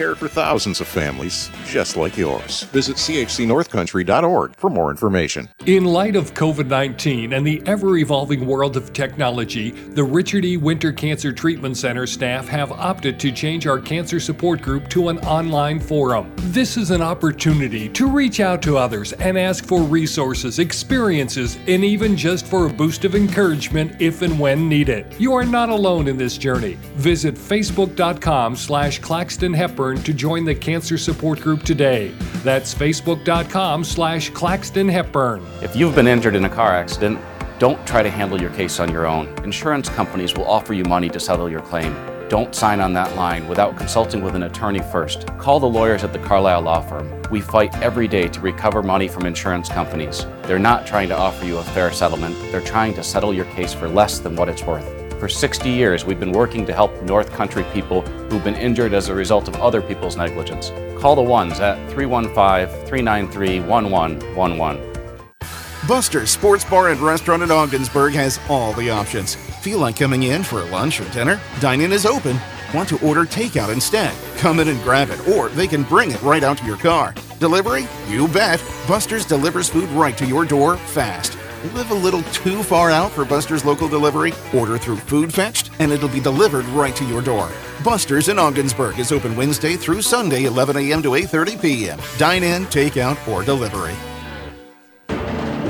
cared for thousands of families just like yours. Visit chcnorthcountry.org for more information.
In light of COVID 19 and the ever evolving world of technology, the Richard E. Winter Cancer Treatment Center staff have opted to change our cancer support group to an online forum. This is an opportunity to reach out to others and ask for resources, experiences, and even just for a boost of encouragement if and when needed. You are not alone in this journey. Visit facebook.com slash Claxton Hepburn to join the cancer support group today. That's facebook.com slash Claxton Hepburn.
If you've been injured in a car accident, don't try to handle your case on your own. Insurance companies will offer you money to settle your claim. Don't sign on that line without consulting with an attorney first. Call the lawyers at the Carlisle Law Firm. We fight every day to recover money from insurance companies. They're not trying to offer you a fair settlement, they're trying to settle your case for less than what it's worth. For 60 years, we've been working to help North Country people who've been injured as a result of other people's negligence. Call the ones at 315 393 1111.
Buster's Sports Bar and Restaurant in Ogdensburg has all the options. Feel like coming in for lunch or dinner? Dine in is open. Want to order takeout instead? Come in and grab it, or they can bring it right out to your car. Delivery? You bet. Buster's delivers food right to your door fast. Live a little too far out for Buster's local delivery? Order through Food Fetched, and it'll be delivered right to your door. Buster's in Ogdensburg is open Wednesday through Sunday, 11 a.m. to 8:30 p.m. Dine in, takeout, or delivery.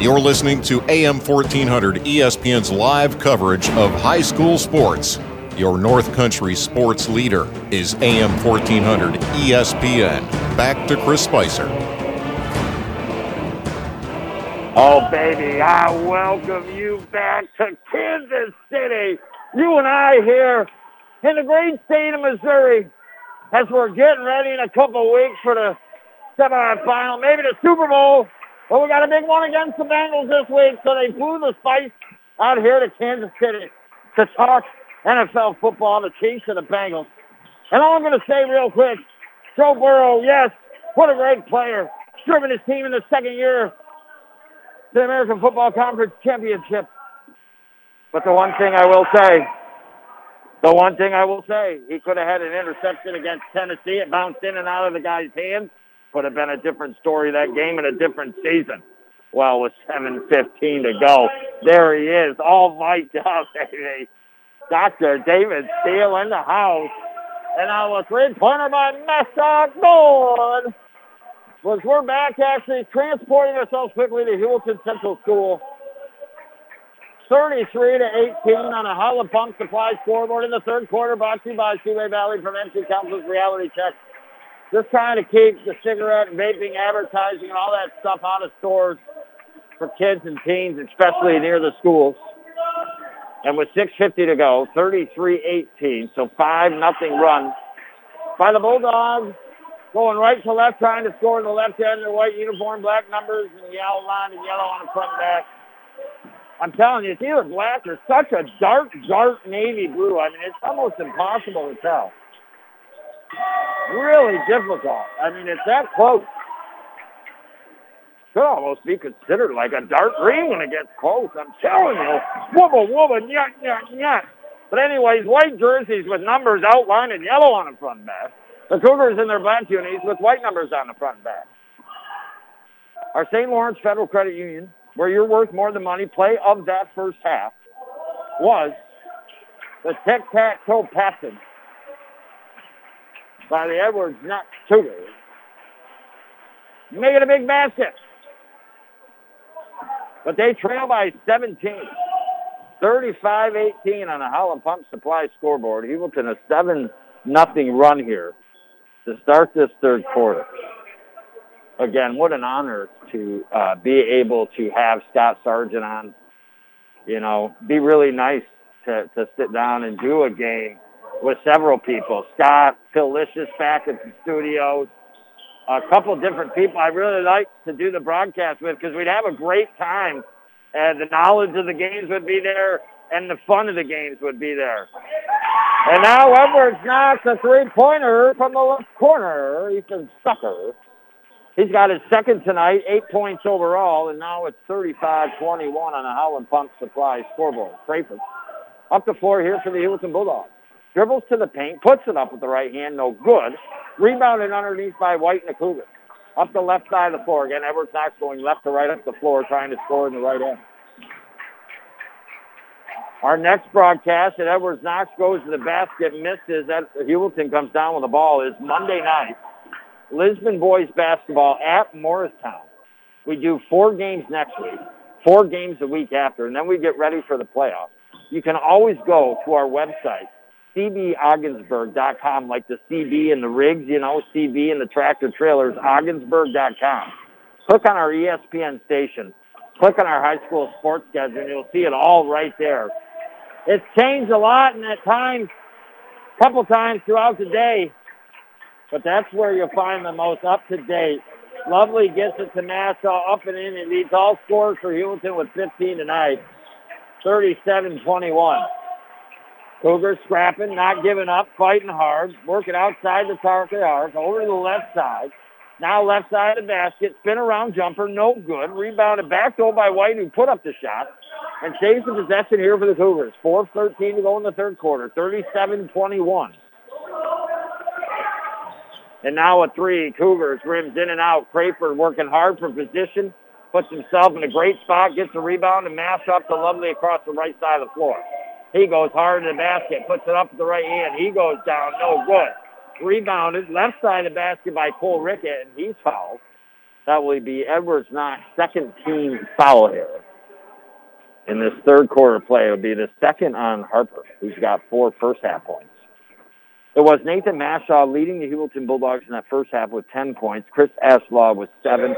You're listening to AM 1400 ESPN's live coverage of high school sports. Your North Country sports leader is AM 1400 ESPN. Back to Chris Spicer.
Oh, baby, I welcome you back to Kansas City. You and I here in the great state of Missouri as we're getting ready in a couple weeks for the semifinal, maybe the Super Bowl. But we got a big one against the Bengals this week, so they flew the spice out here to Kansas City to talk NFL football, the Chiefs and the Bengals. And all I'm going to say real quick, Joe Burrow, yes, what a great player. Driven his team in the second year the American Football Conference Championship. But the one thing I will say, the one thing I will say, he could have had an interception against Tennessee. It bounced in and out of the guy's hands. Could have been a different story that game and a different season. Well, with 7.15 to go, there he is, all mic'd up, baby. Dr. David Steele in the house. And now a three-pointer by Mester Good. Was we're back actually transporting ourselves quickly to Heuvelton Central School. 33 to 18 on a Howland Pump Supply scoreboard in the third quarter brought to you by Seaway Valley Prevention Council's Reality Check. Just trying to keep the cigarette vaping advertising and all that stuff out of stores for kids and teens, especially near the schools. And with 6.50 to go, 33-18, so 5 nothing run by the Bulldogs. Going right to left, trying to score in the left end. Their white uniform, black numbers, and yellow line and yellow on the front back. I'm telling you, it's either black or such a dark, dark navy blue. I mean, it's almost impossible to tell. Really difficult. I mean, it's that close. Could almost be considered like a dark green when it gets close. I'm telling you. Wubba, wubba, nyat, nyat, nyat. But anyways, white jerseys with numbers outlined in yellow on the front back. The Cougars in their black unis with white numbers on the front and back. Our St. Lawrence Federal Credit Union, where you're worth more than money, play of that first half was the tic-tac-toe passing by the Edwards Knox Cougars. Making a big basket. But they trail by 17. 35-18 on a Howland Pump Supply scoreboard. Heuvelton a 7 nothing run here to start this third quarter. Again, what an honor to uh, be able to have Scott Sargent on. You know, be really nice to, to sit down and do a game with several people. Scott, Phil Licious back at the studios, a couple different people I really like to do the broadcast with because we'd have a great time. And the knowledge of the games would be there, and the fun of the games would be there. And now Edwards knocks a three-pointer from the left corner. Ethan Stalker. He's got his second tonight, eight points overall, and now it's 35-21 on a Howland Pump Supply scoreboard. Crayford up the floor here for the Heuvelton Bulldogs. Dribbles to the paint, puts it up with the right hand, no good. Rebounded underneath by White and the Cougars. Up the left side of the floor. Again, Edwards Knox going left to right up the floor, trying to score in the right end. Our next broadcast at Edwards Knox goes to the basket, misses. That Heuvelton comes down with the ball. Is Monday night. Lisbon boys basketball at Morristown. We do four games next week, four games the week after, and then we get ready for the playoffs. You can always go to our website, cbogginsburg.com, like the CB and the rigs, you know, CB and the tractor trailers, ogginsburg.com. Click on our ESPN station. Click on our high school sports schedule, and you'll see it all right there. It's changed a lot, and at times, a couple times throughout the day, but that's where you'll find the most up-to-date. Lovely gets it to Nassau, up and in, and leads all scores for Heuvelton with 15 tonight, 37-21. Cougars scrapping, not giving up, fighting hard, working outside the target arc, over to the left side. Now left side of the basket, spin around jumper, no good. Rebounded back though by White who put up the shot and saves the possession here for the Cougars. 4-13 to go in the third quarter, 37-21. And now a three, Cougars rims in and out. Crayford working hard for position, puts himself in a great spot, gets a rebound and mash up to Lovely across the right side of the floor. He goes hard in the basket, puts it up at the right hand. He goes down, no good. Rebounded, left side of the basket by Cole Rickett, and he's fouled. That will be Edwards Knox second team foul here. In this third quarter play, it will be the second on Harper, who's got four first half points. It was Nathan Mashaw leading the Heuvelton Bulldogs in that first half with 10 points. Chris Eslaw with seven.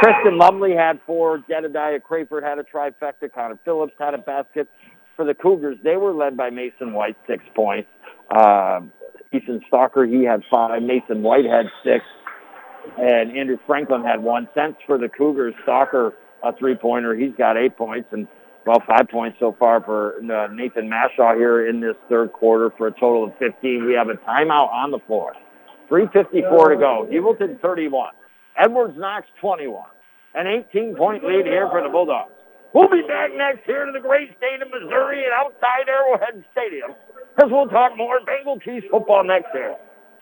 Kristen Lumley had four. Jedediah Crayford had a trifecta. Connor Phillips had a basket. For the Cougars, they were led by Mason White, six points. Uh, Ethan Stalker, he had five. Mason White had six. And Andrew Franklin had one. Cents for the Cougars, Stalker, a three-pointer. He's got eight points. And well, five points so far for uh, Nathan Mashaw here in this third quarter for a total of 15. We have a timeout on the floor. 3.54 to go. Heuvelton 31. Edwards Knox 21. An 18-point lead here for the Bulldogs. We'll be back next here to the great state of Missouri and outside Arrowhead Stadium as we'll talk more Bengal Keys football next year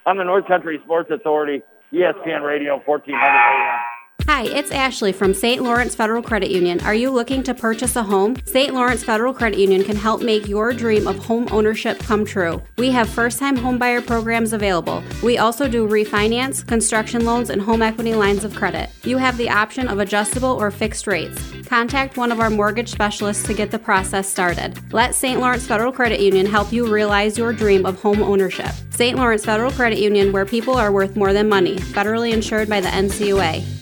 on the North Country Sports Authority, ESPN Radio 1400 AM.
Hi, it's Ashley from St. Lawrence Federal Credit Union. Are you looking to purchase a home? St. Lawrence Federal Credit Union can help make your dream of home ownership come true. We have first time homebuyer programs available. We also do refinance, construction loans, and home equity lines of credit. You have the option of adjustable or fixed rates. Contact one of our mortgage specialists to get the process started. Let St. Lawrence Federal Credit Union help you realize your dream of home ownership. St. Lawrence Federal Credit Union, where people are worth more than money, federally insured by the NCUA.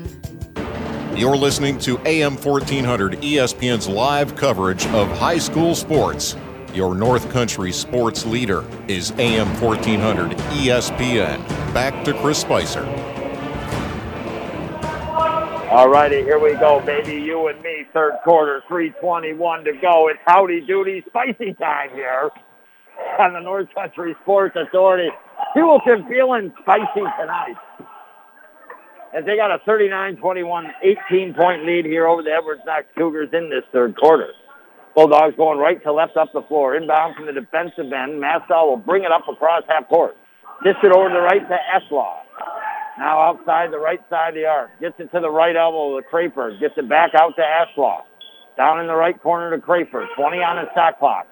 You're listening to AM 1400 ESPN's live coverage of high school sports. Your North Country sports leader is AM 1400 ESPN. Back to Chris Spicer.
All righty, here we go, baby. You and me, third quarter, 321 to go. It's howdy doody spicy time here on the North Country Sports Authority. Heuvelton feeling spicy tonight as they got a 39-21, 18-point lead here over the Edwards Knox Cougars in this third quarter. Bulldogs going right to left up the floor. Inbound from the defensive end. Mashaw will bring it up across half court. Gets it over to the right to Eslaw. Now outside the right side of the arc. Gets it to the right elbow of the Crayford. Gets it back out to Eslaw. Down in the right corner to Crayford. 20 on the shot clock.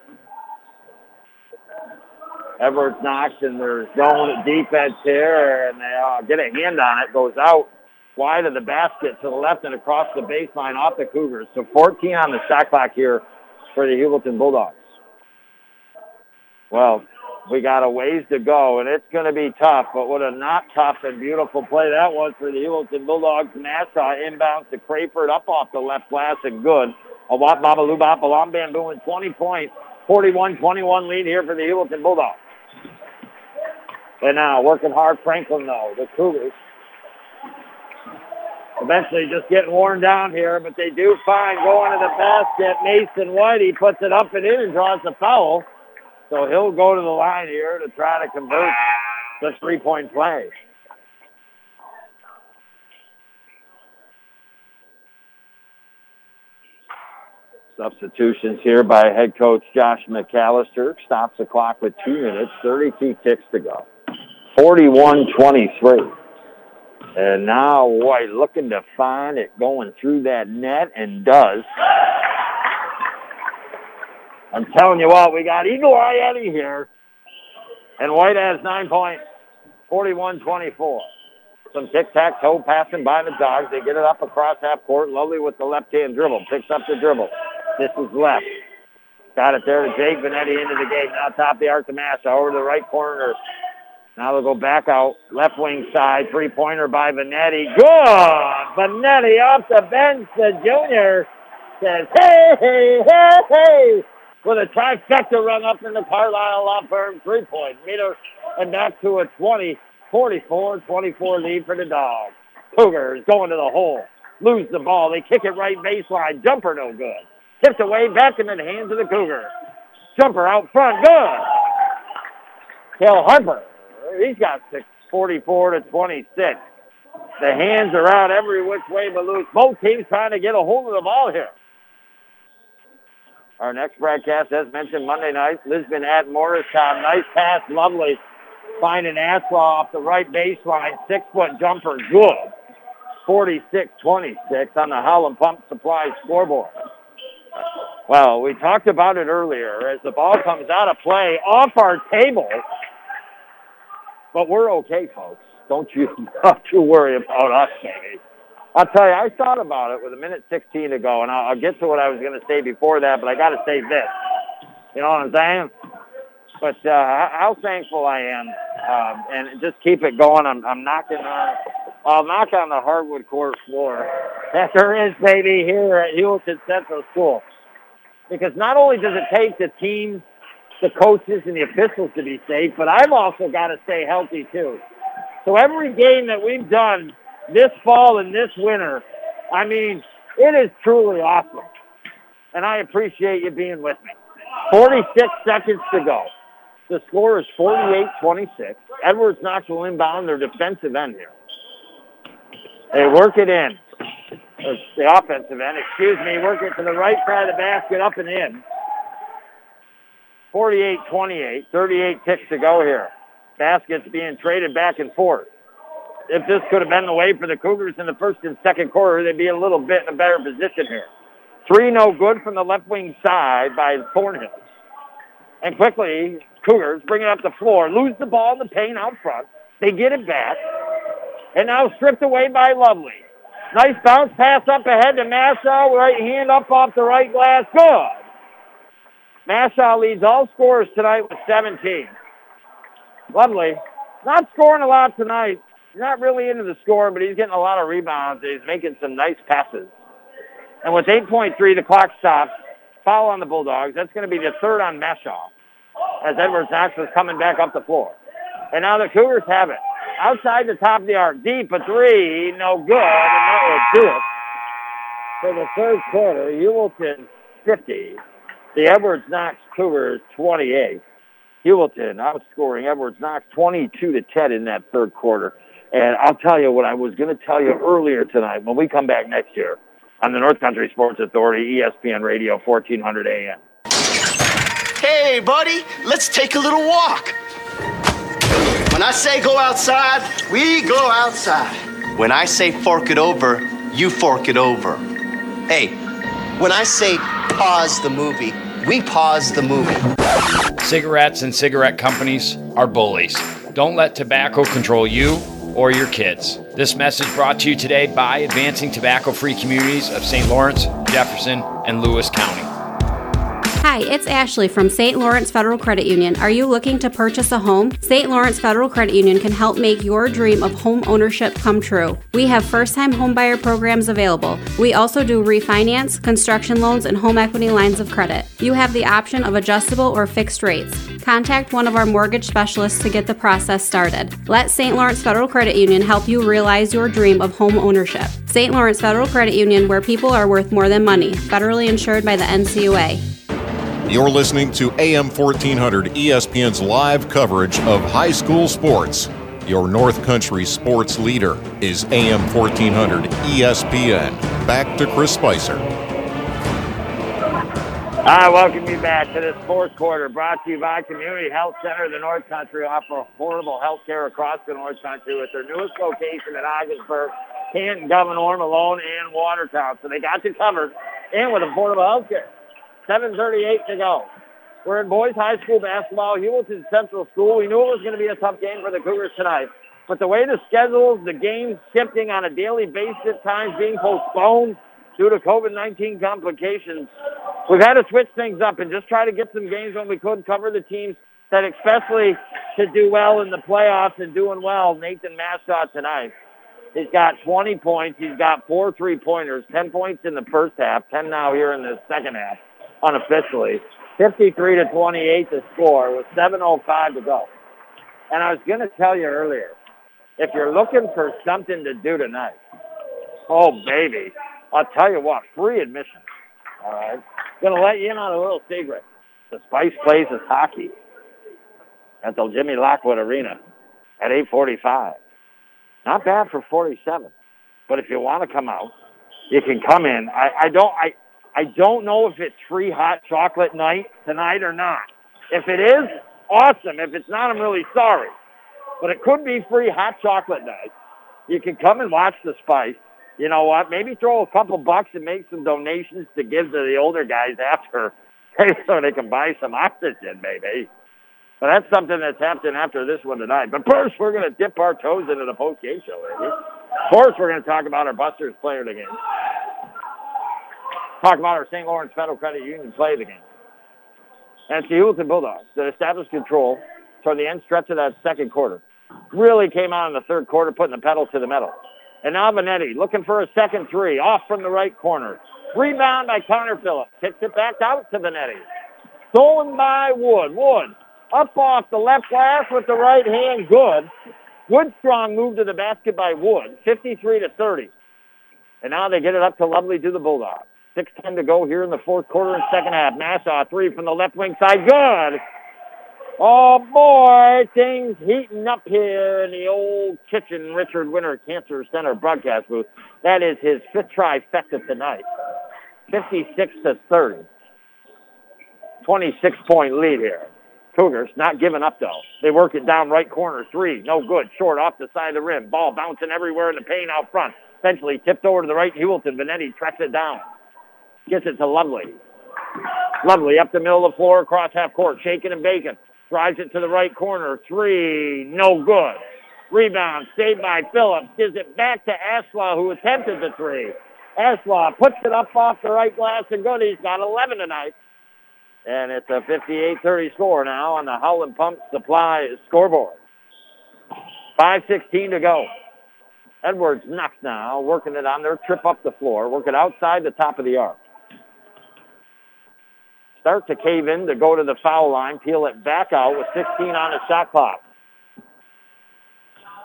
Edwards Knox and there's zone defense here and they uh, get a hand on it. Goes out wide of the basket to the left and across the baseline off the Cougars. So 14 on the shot clock here for the Heuvelton Bulldogs. Well, we got a ways to go, and it's going to be tough, but what a not tough and beautiful play that was for the Heuvelton Bulldogs. Nassau inbounds to Crayford up off the left glass and good. A Wap a Alam Bamboo in 20 points, 41-21 lead here for the Heuvelton Bulldogs. And now working hard, Franklin though, the Cougars. Eventually just getting worn down here, but they do find going to the basket. Mason White, he puts it up and in and draws the foul. So he'll go to the line here to try to convert the three-point play. Substitutions here by head coach Josh McAllister. Stops the clock with two minutes, 32 ticks to go. 41-23. And now White looking to find it going through that net and does. I'm telling you what, we got Eagle Eye Eddie here. And White has nine points, 41-24. Some tic-tac-toe passing by the Dogs. They get it up across half court. Lovely with the left-hand dribble. Picks up the dribble. This is left. Got it there to Jake Vanetti into the game. Now top the arc to Massa. Over to the right corner now they'll go back out, left wing side, three-pointer by Vanetti. Good! Vanetti off the bench, the junior says, hey, hey, hey, hey, with a trifecta run up in the Carlisle Law Firm three-point meter and back to a 20, 44-24 lead for the Dogs. Cougars going to the hole, lose the ball. They kick it right baseline. Jumper no good. Tipped away back into the hands of the Cougars. Jumper out front, good. Kel Harper he's got six, 44 to 26. The hands are out every which way but loose. Both teams trying to get a hold of the ball here. Our next broadcast, as mentioned, Monday night, Lisbon at Morristown. Nice pass, lovely finding Aswa off the right baseline. Six-foot jumper, good. 46-26 on the Howland Pump Supply scoreboard. Well, we talked about it earlier as the ball comes out of play off our table. But we're okay, folks. Don't you, don't you worry about us, baby. I'll tell you, I thought about it with a minute 16 to go, and I'll, I'll get to what I was going to say before that, but I got to say this. You know what I'm saying? But uh, how thankful I am, um, and just keep it going. I'm, I'm knocking on, I'll knock on the hardwood court floor that there is, baby, here at Heuvelton Central School. Because not only does it take the team, the coaches, and the officials to be safe, but I've also got to stay healthy too. So every game that we've done this fall and this winter, I mean, it is truly awesome. And I appreciate you being with me. 46 seconds to go. The score is 48-26. Edwards Knox will inbound their defensive end here. They work it in. It's the offensive end, excuse me. Work it to the right side of the basket, up and in. 48-28. 38 ticks to go here. Baskets being traded back and forth. If this could have been the way for the Cougars in the first and second quarter, they'd be a little bit in a better position here. Three no good from the left wing side by Thornhill. And quickly, Cougars bring it up the floor, lose the ball in the paint out front. They get it back. And now stripped away by Lovely. Nice bounce pass up ahead to Mashaw. Right hand up off the right glass. Good. Mashaw leads all scorers tonight with 17. Lovely. Not scoring a lot tonight. He's not really into the score, but he's getting a lot of rebounds. He's making some nice passes. And with 8.3, the clock stops. Foul on the Bulldogs. That's going to be the third on Mashaw as Edwards Knox is coming back up the floor. And now the Cougars have it. Outside the top of the arc, deep a three, no good, and that will do it. For the third quarter, Heuvelton 50, the Edwards Knox Cougars 28. Heuvelton outscoring Edwards Knox 22 to 10 in that third quarter. And I'll tell you what I was going to tell you earlier tonight when we come back next year on the North Country Sports Authority, ESPN Radio, 1400 AM.
Hey, buddy, let's take a little walk. When I say go outside, we go outside. When I say fork it over, you fork it over. Hey, when I say pause the movie, we pause the movie.
Cigarettes and cigarette companies are bullies. Don't let tobacco control you or your kids. This message brought to you today by Advancing Tobacco Free Communities of St. Lawrence, Jefferson, and Lewis County.
Hi, it's Ashley from St. Lawrence Federal Credit Union. Are you looking to purchase a home? St. Lawrence Federal Credit Union can help make your dream of home ownership come true. We have first time homebuyer programs available. We also do refinance, construction loans, and home equity lines of credit. You have the option of adjustable or fixed rates. Contact one of our mortgage specialists to get the process started. Let St. Lawrence Federal Credit Union help you realize your dream of home ownership. St. Lawrence Federal Credit Union, where people are worth more than money, federally insured by the NCUA.
You're listening to AM 1400 ESPN's live coverage of high school sports. Your North Country sports leader is AM 1400 ESPN. Back to Chris Spicer.
I welcome you back to this fourth quarter brought to you by Community Health Center of the North Country offer affordable health care across the North Country with their newest location at Ogdensburg, Canton, Gouverneur, Malone, and Watertown. So they got you covered and with affordable health care. 7.38 to go. We're in boys high school basketball, Heuvelton Central School. We knew it was going to be a tough game for the Cougars tonight. But the way the schedules, the games shifting on a daily basis times, being postponed due to COVID-19 complications, we've had to switch things up and just try to get some games when we could cover the teams that especially to do well in the playoffs and doing well. Nathan Mashaw tonight. He's got 20 points. He's got four three-pointers, 10 points in the first half, 10 now here in the second half unofficially. 53 to 28 to score with 7.05 to go. And I was going to tell you earlier, if you're looking for something to do tonight, oh, baby, I'll tell you what, free admission. All right? Going to let you in on a little secret. The Spice plays is hockey at the Jimmy Lockwood Arena at 845. Not bad for 47. But if you want to come out, you can come in. I, I don't, I, I don't know if it's free hot chocolate night tonight or not. If it is, awesome. If it's not, I'm really sorry. but it could be free hot chocolate night. You can come and watch the Spice. You know what? Maybe throw a couple bucks and make some donations to give to the older guys after, so they can buy some oxygen, maybe. But that's something that's happening after this one tonight. But first, we're going to dip our toes into the post-game show, baby. First, we're going to talk about our Busters player of the game. Talk about our St. Lawrence Federal Credit Union play of the game. And it's the Heuvelton Bulldogs that established control toward the end stretch of that second quarter. Really came out in the third quarter, putting the pedal to the metal. And now Vanetti looking for a second three, off from the right corner. Rebound by Connor Phillips. Kicks it back out to Vanetti. Stolen by Wood. Wood up off the left glass with the right hand. Good. Good strong move to the basket by Wood. 53 to 30. And now they get it up to Lovely to the Bulldogs. 6-10 to go here in the fourth quarter and second half. Mashaw three from the left wing side. Good. Oh boy, things heating up here in the old kitchen Richard Winter Cancer Center broadcast booth. That is his fifth trifecta tonight. 56 to 30. 26 point lead here. Cougars not giving up though. They work it down right corner three. No good. Short off the side of the rim. Ball bouncing everywhere in the paint out front. Eventually tipped over to the right. Heuvelton. Vanetti tracks it down. Gets it to Lovely. Lovely up the middle of the floor across half court. Shaking and baking. Drives it to the right corner. Three. No good. Rebound saved by Phillips. Gives it back to Aslaw who attempted the three. Aslaw puts it up off the right glass and good. He's got 11 tonight. And it's a 58-30 score now on the Howland Pump Supply scoreboard. 5.16 to go. Edwards next now, working it on their trip up the floor, working outside the top of the arc. Start to cave in to go to the foul line, peel it back out with 16 on the shot clock.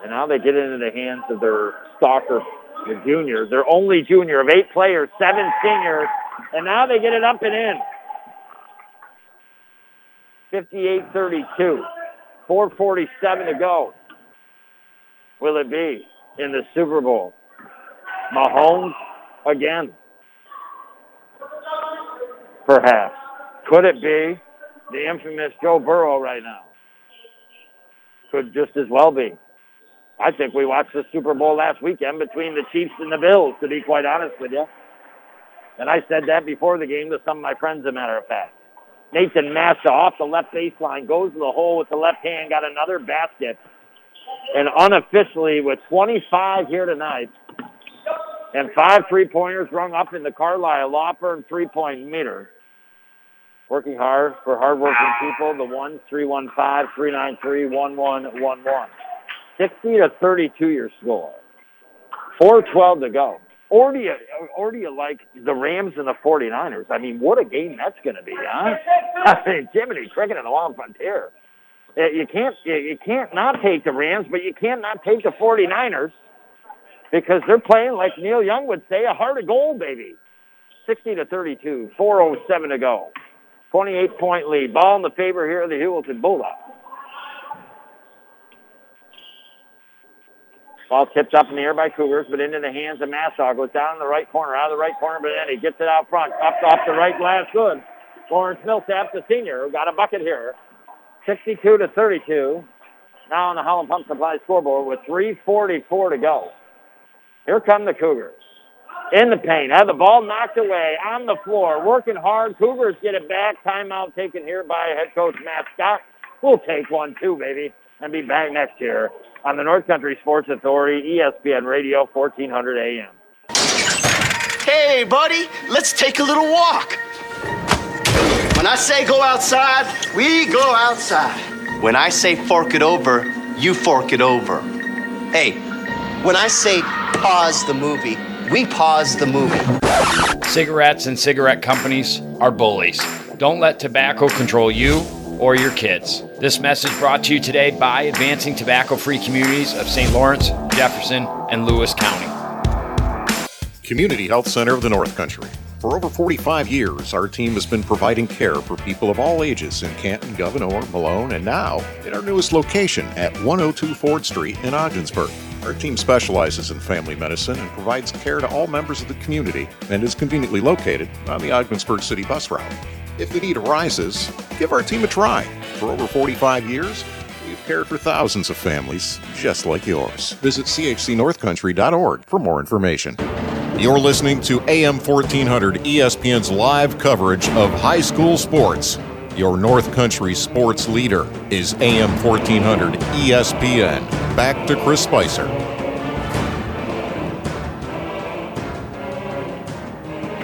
And now they get into the hands of their Stalker, the juniors. Their only junior of eight players, seven seniors, and now they get it up and in. 58-32. 447 to go. Will it be in the Super Bowl? Mahomes again. Perhaps. Could it be the infamous Joe Burrow right now? Could just as well be. I think we watched the Super Bowl last weekend between the Chiefs and the Bills, to be quite honest with you. And I said that before the game to some of my friends, as a matter of fact. Nathan Mashaw off the left baseline, goes to the hole with the left hand, got another basket. And unofficially, with 25 here tonight, and five three-pointers rung up in the Carlisle Law Firm three-point meter. Working hard for hardworking people, the one, 315 393 1111. 60 to 32 your score. 412 to go. Or do, you, or do you like the Rams and the 49ers? I mean, what a game that's going to be, huh? I mean, Jiminy cricket in the long frontier. Uh, you can't, you can't not take the Rams, but you can't not take the 49ers because they're playing, like Neil Young would say, a heart of gold, baby. 60 to 32, 407 to go. 28 point lead. Ball in the favor here of the Heuvelton Bulldogs. Ball tipped up in the air by Cougars, but into the hands of Mashaw. Goes down in the right corner, out of the right corner, but then he gets it out front. Up off the right glass, good. Lawrence Millsap, the senior, who got a bucket here. 62 to 32. Now on the Howland Pump Supply scoreboard with 3.44 to go. Here come the Cougars. In the paint. Have the ball knocked away on the floor. Working hard. Cougars get it back. Timeout taken here by head coach Matt Scott. We'll take one too, baby, and be back next year on the North Country Sports Authority, ESPN Radio, 1400 AM.
Hey, buddy, let's take a little walk. When I say go outside, we go outside. When I say fork it over, you fork it over. Hey, when I say pause the movie, we pause the movie.
Cigarettes and cigarette companies are bullies. Don't let tobacco control you or your kids. This message brought to you today by Advancing Tobacco Free Communities of St. Lawrence, Jefferson, and Lewis County.
Community Health Center of the North Country. For over 45 years, our team has been providing care for people of all ages in Canton, Gouverneur, Malone, and now in our newest location at 102 Ford Street in Ogdensburg. Our team specializes in family medicine and provides care to all members of the community and is conveniently located on the Ogdensburg City bus route. If the need arises, give our team a try. For over 45 years, We've cared for thousands of families just like yours. Visit chcnorthcountry.org for more information. You're listening to AM 1400 ESPN's live coverage of high school sports. Your North Country sports leader is AM 1400 ESPN. Back to Chris Spicer.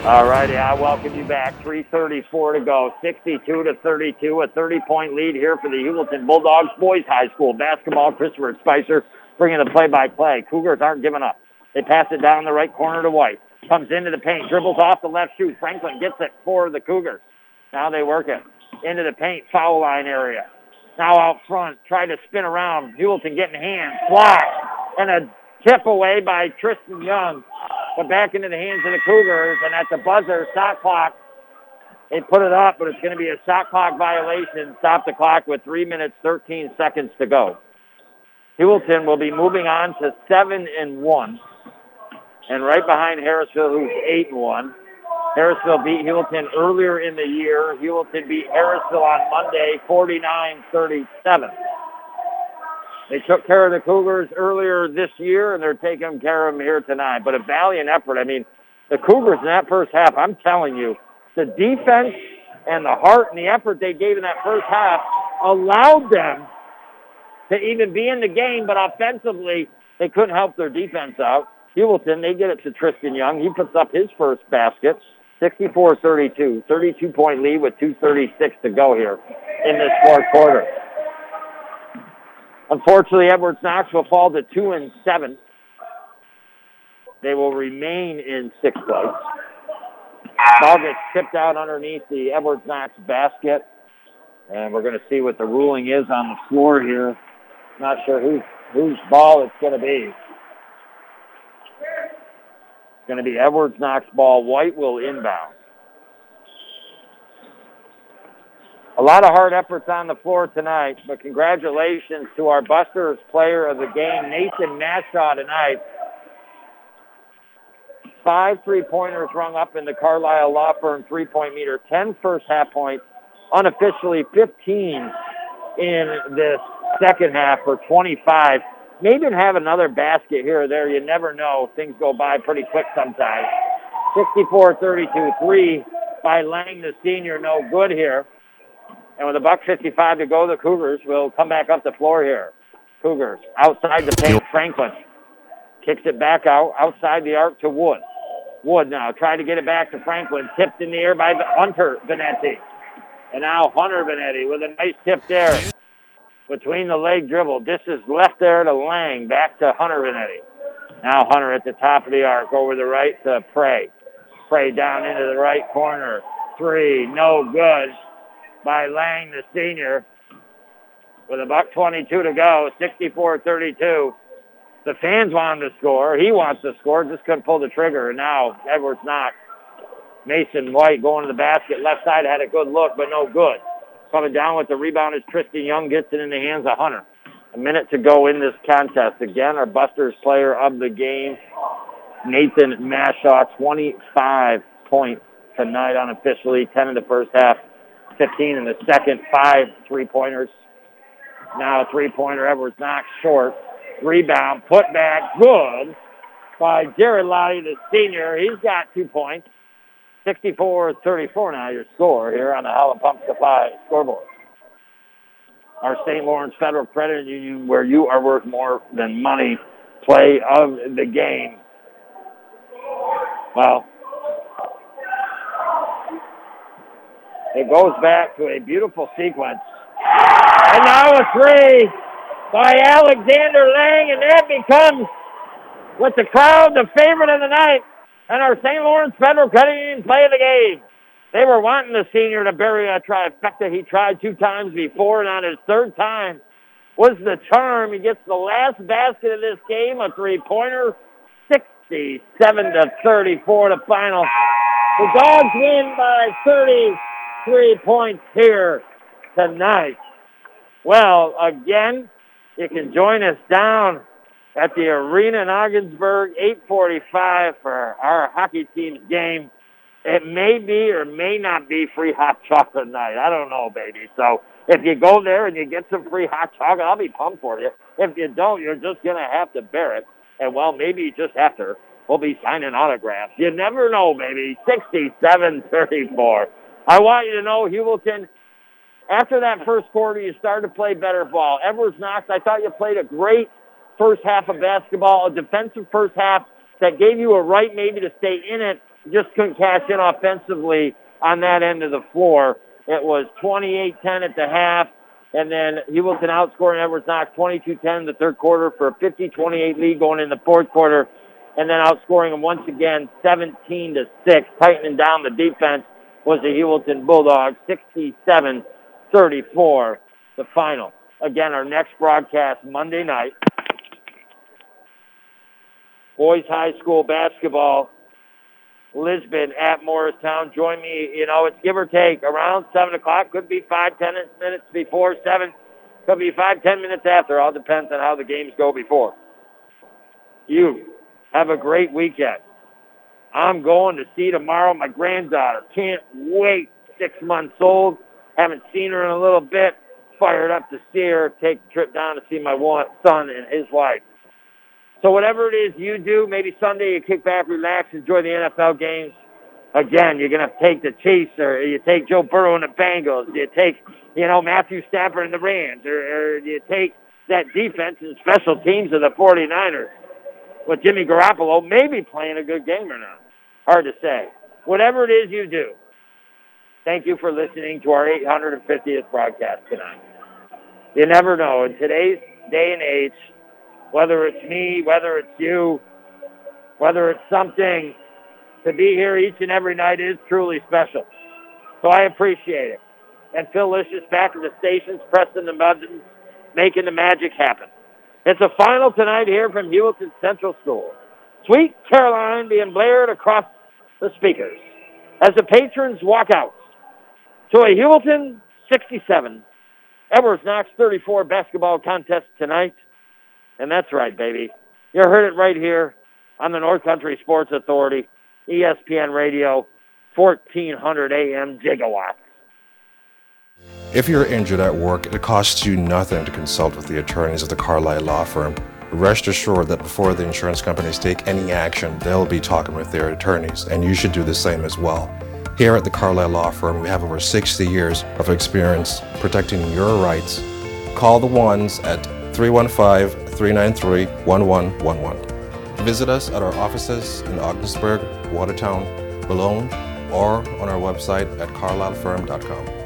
All righty, I welcome you back. 3.34 to go, 62 to 32, a 30-point lead here for the Heuvelton Bulldogs boys high school basketball. Christopher Spicer bringing the play-by-play. Cougars aren't giving up. They pass it down the right corner to White. Comes into the paint, dribbles off the left shoe. Franklin gets it for the Cougars. Now they work it into the paint, foul line area. Now out front, try to spin around. Heuvelton getting hands, fly, and a tip away by Tristan Young but back into the hands of the Cougars. And at the buzzer, shot clock, they put it up, but it's going to be a shot clock violation. Stop the clock with 3 minutes, 13 seconds to go. Heuvelton will be moving on to 7 and 1. And right behind Harrisville, who's 8 and 1. Harrisville beat Heuvelton earlier in the year. Heuvelton beat Harrisville on Monday, 49-37. They took care of the Cougars earlier this year, and they're taking care of them here tonight. But a valiant effort. I mean, the Cougars in that first half, I'm telling you, the defense and the heart and the effort they gave in that first half allowed them to even be in the game, but offensively, they couldn't help their defense out. Heuvelton, they get it to Tristan Young. He puts up his first basket, 64-32, 32-point lead with 2.36 to go here in this fourth quarter. Unfortunately, Edwards Knox will fall to two and seven. They will remain in sixth place. Ball gets tipped out underneath the Edwards Knox basket. And we're going to see what the ruling is on the floor here. Not sure whose, whose ball it's going to be. Going to be Edwards Knox ball. White will inbound. a lot of hard efforts on the floor tonight, but congratulations to our Busters player of the game, Nathan Mashaw tonight. Five three-pointers rung up in the Carlisle Law Firm three-point meter, 10 first half points, unofficially 15 in this second half for 25. Maybe have another basket here or there. You never know. Things go by pretty quick sometimes. 64-32, three by Lang, the senior, no good here. And with a buck 55 to go, the Cougars will come back up the floor here. Cougars outside the paint. Franklin kicks it back out outside the arc to Wood. Wood now trying to get it back to Franklin. Tipped in the air by Hunter Vanetti. And now Hunter Vanetti with a nice tip there. Between the leg dribble. This is left there to Lang. Back to Hunter Vanetti. Now Hunter at the top of the arc over the right to Prey. Prey down into the right corner. Three. No good by Lang, the senior, with a buck 22 to go, 64-32. The fans want him to score. He wants to score, just couldn't pull the trigger. And now Edwards Knox. Mason White going to the basket. Left side had a good look, but no good. Coming down with the rebound is Tristan Young. Gets it in the hands of Hunter. A minute to go in this contest. Again, our Busters player of the game, Nathan Mashaw, 25 points tonight unofficially, 10 in the first half. 15 in the second, five three-pointers. Now a three-pointer, Edwards Knox short. Rebound, put back, good by Jared Lottie, the senior. He's got two points. 64-34 now your score here on the Howland Pump Supply scoreboard. Our St. Lawrence Federal Credit Union, where you are worth more than money, play of the game. Well, It goes back to a beautiful sequence. And now a three by Alexander Lang, and that becomes, with the crowd, the favorite of the night. And our St. Lawrence Federal Credit Union play the game. They were wanting the senior to bury a trifecta. He tried two times before, and on his third time was the charm. He gets the last basket of this game, a three-pointer, 67 to 34 to final. The Dogs win by 30 three points here tonight. Well, again, you can join us down at the arena in Ogdensburg, 845 for our hockey team's game. it may be or may not be free hot chocolate night. I don't know, baby. So if you go there and you get some free hot chocolate, I'll be pumped for you. If you don't, you're just going to have to bear it. And, well, maybe just to. We'll be signing autographs. You never know, baby. 67-34. I want you to know, Heuvelton, after that first quarter, you started to play better ball. Edwards Knox, I thought you played a great first half of basketball, a defensive first half that gave you a right maybe to stay in it. Just couldn't cash in offensively on that end of the floor. It was 28-10 at the half, and then Heuvelton outscoring Edwards Knox 22-10 in the third quarter for a 50-28 lead going in the fourth quarter, and then outscoring them once again 17 to 6, tightening down the defense was the Heuvelton Bulldogs 67-34, the final. Again, our next broadcast Monday night. Boys High School basketball Lisbon at Morristown. Join me, you know, it's give or take around 7 o'clock. Could be five, ten minutes before 7. Could be five, ten minutes after. All depends on how the games go before. You have a great weekend. I'm going to see tomorrow my granddaughter. Can't wait. Six months old. Haven't seen her in a little bit. Fired up to see her. Take a trip down to see my son and his wife. So whatever it is you do, maybe Sunday you kick back, relax, enjoy the NFL games. Again, you're going to take the Chiefs or you take Joe Burrow and the Bengals. You take, you know, Matthew Stafford and the Rams or, or you take that defense and special teams of the 49ers with Jimmy Garoppolo maybe playing a good game or not. Hard to say. Whatever it is you do, thank you for listening to our 850th broadcast tonight. You never know. In today's day and age, whether it's me, whether it's you, whether it's something, to be here each and every night is truly special. So I appreciate it. And Phil Licious back at the stations, pressing the buttons, making the magic happen. It's a final tonight here from Heuvelton Central School. Sweet Caroline being blared across the speakers as the patrons walk out to a Heuvelton 67, Edwards Knox 34 basketball contest tonight. And that's right, baby. You heard it right here on the North Country Sports Authority, ESPN Radio, 1400 AM gigawatt.
If you're injured at work, it costs you nothing to consult with the attorneys of the Carlisle Law Firm. Rest assured that before the insurance companies take any action, they'll be talking with their attorneys, and you should do the same as well. Here at the Carlisle Law Firm, we have over 60 years of experience protecting your rights. Call the ones at 315 393 1111. Visit us at our offices in Ogdensburg, Watertown, Malone, or on our website at carlislefirm.com.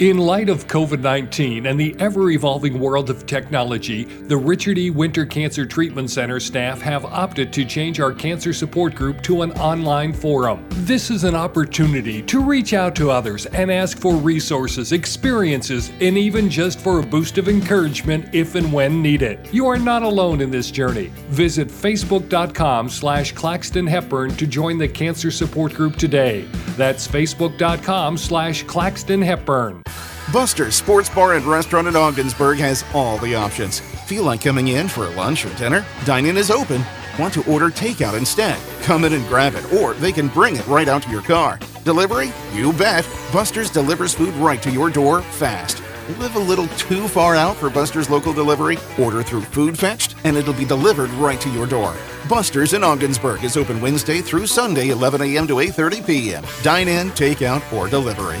In light of COVID 19 and the ever evolving world of technology, the Richard E. Winter Cancer Treatment Center staff have opted to change our cancer support group to an online forum. This is an opportunity to reach out to others and ask for resources, experiences, and even just for a boost of encouragement if and when needed. You are not alone in this journey. Visit facebook.com slash Claxton Hepburn to join the cancer support group today. That's facebook.com slash Claxton Hepburn.
Buster's Sports Bar and Restaurant in Ogdensburg has all the options. Feel like coming in for lunch or dinner? Dine-in is open. Want to order takeout instead? Come in and grab it, or they can bring it right out to your car. Delivery? You bet. Buster's delivers food right to your door fast. Live a little too far out for Buster's local delivery? Order through Food Fetched, and it'll be delivered right to your door. Buster's in Ogdensburg is open Wednesday through Sunday, 11 a.m. to 8:30 p.m. Dine in, takeout, or delivery.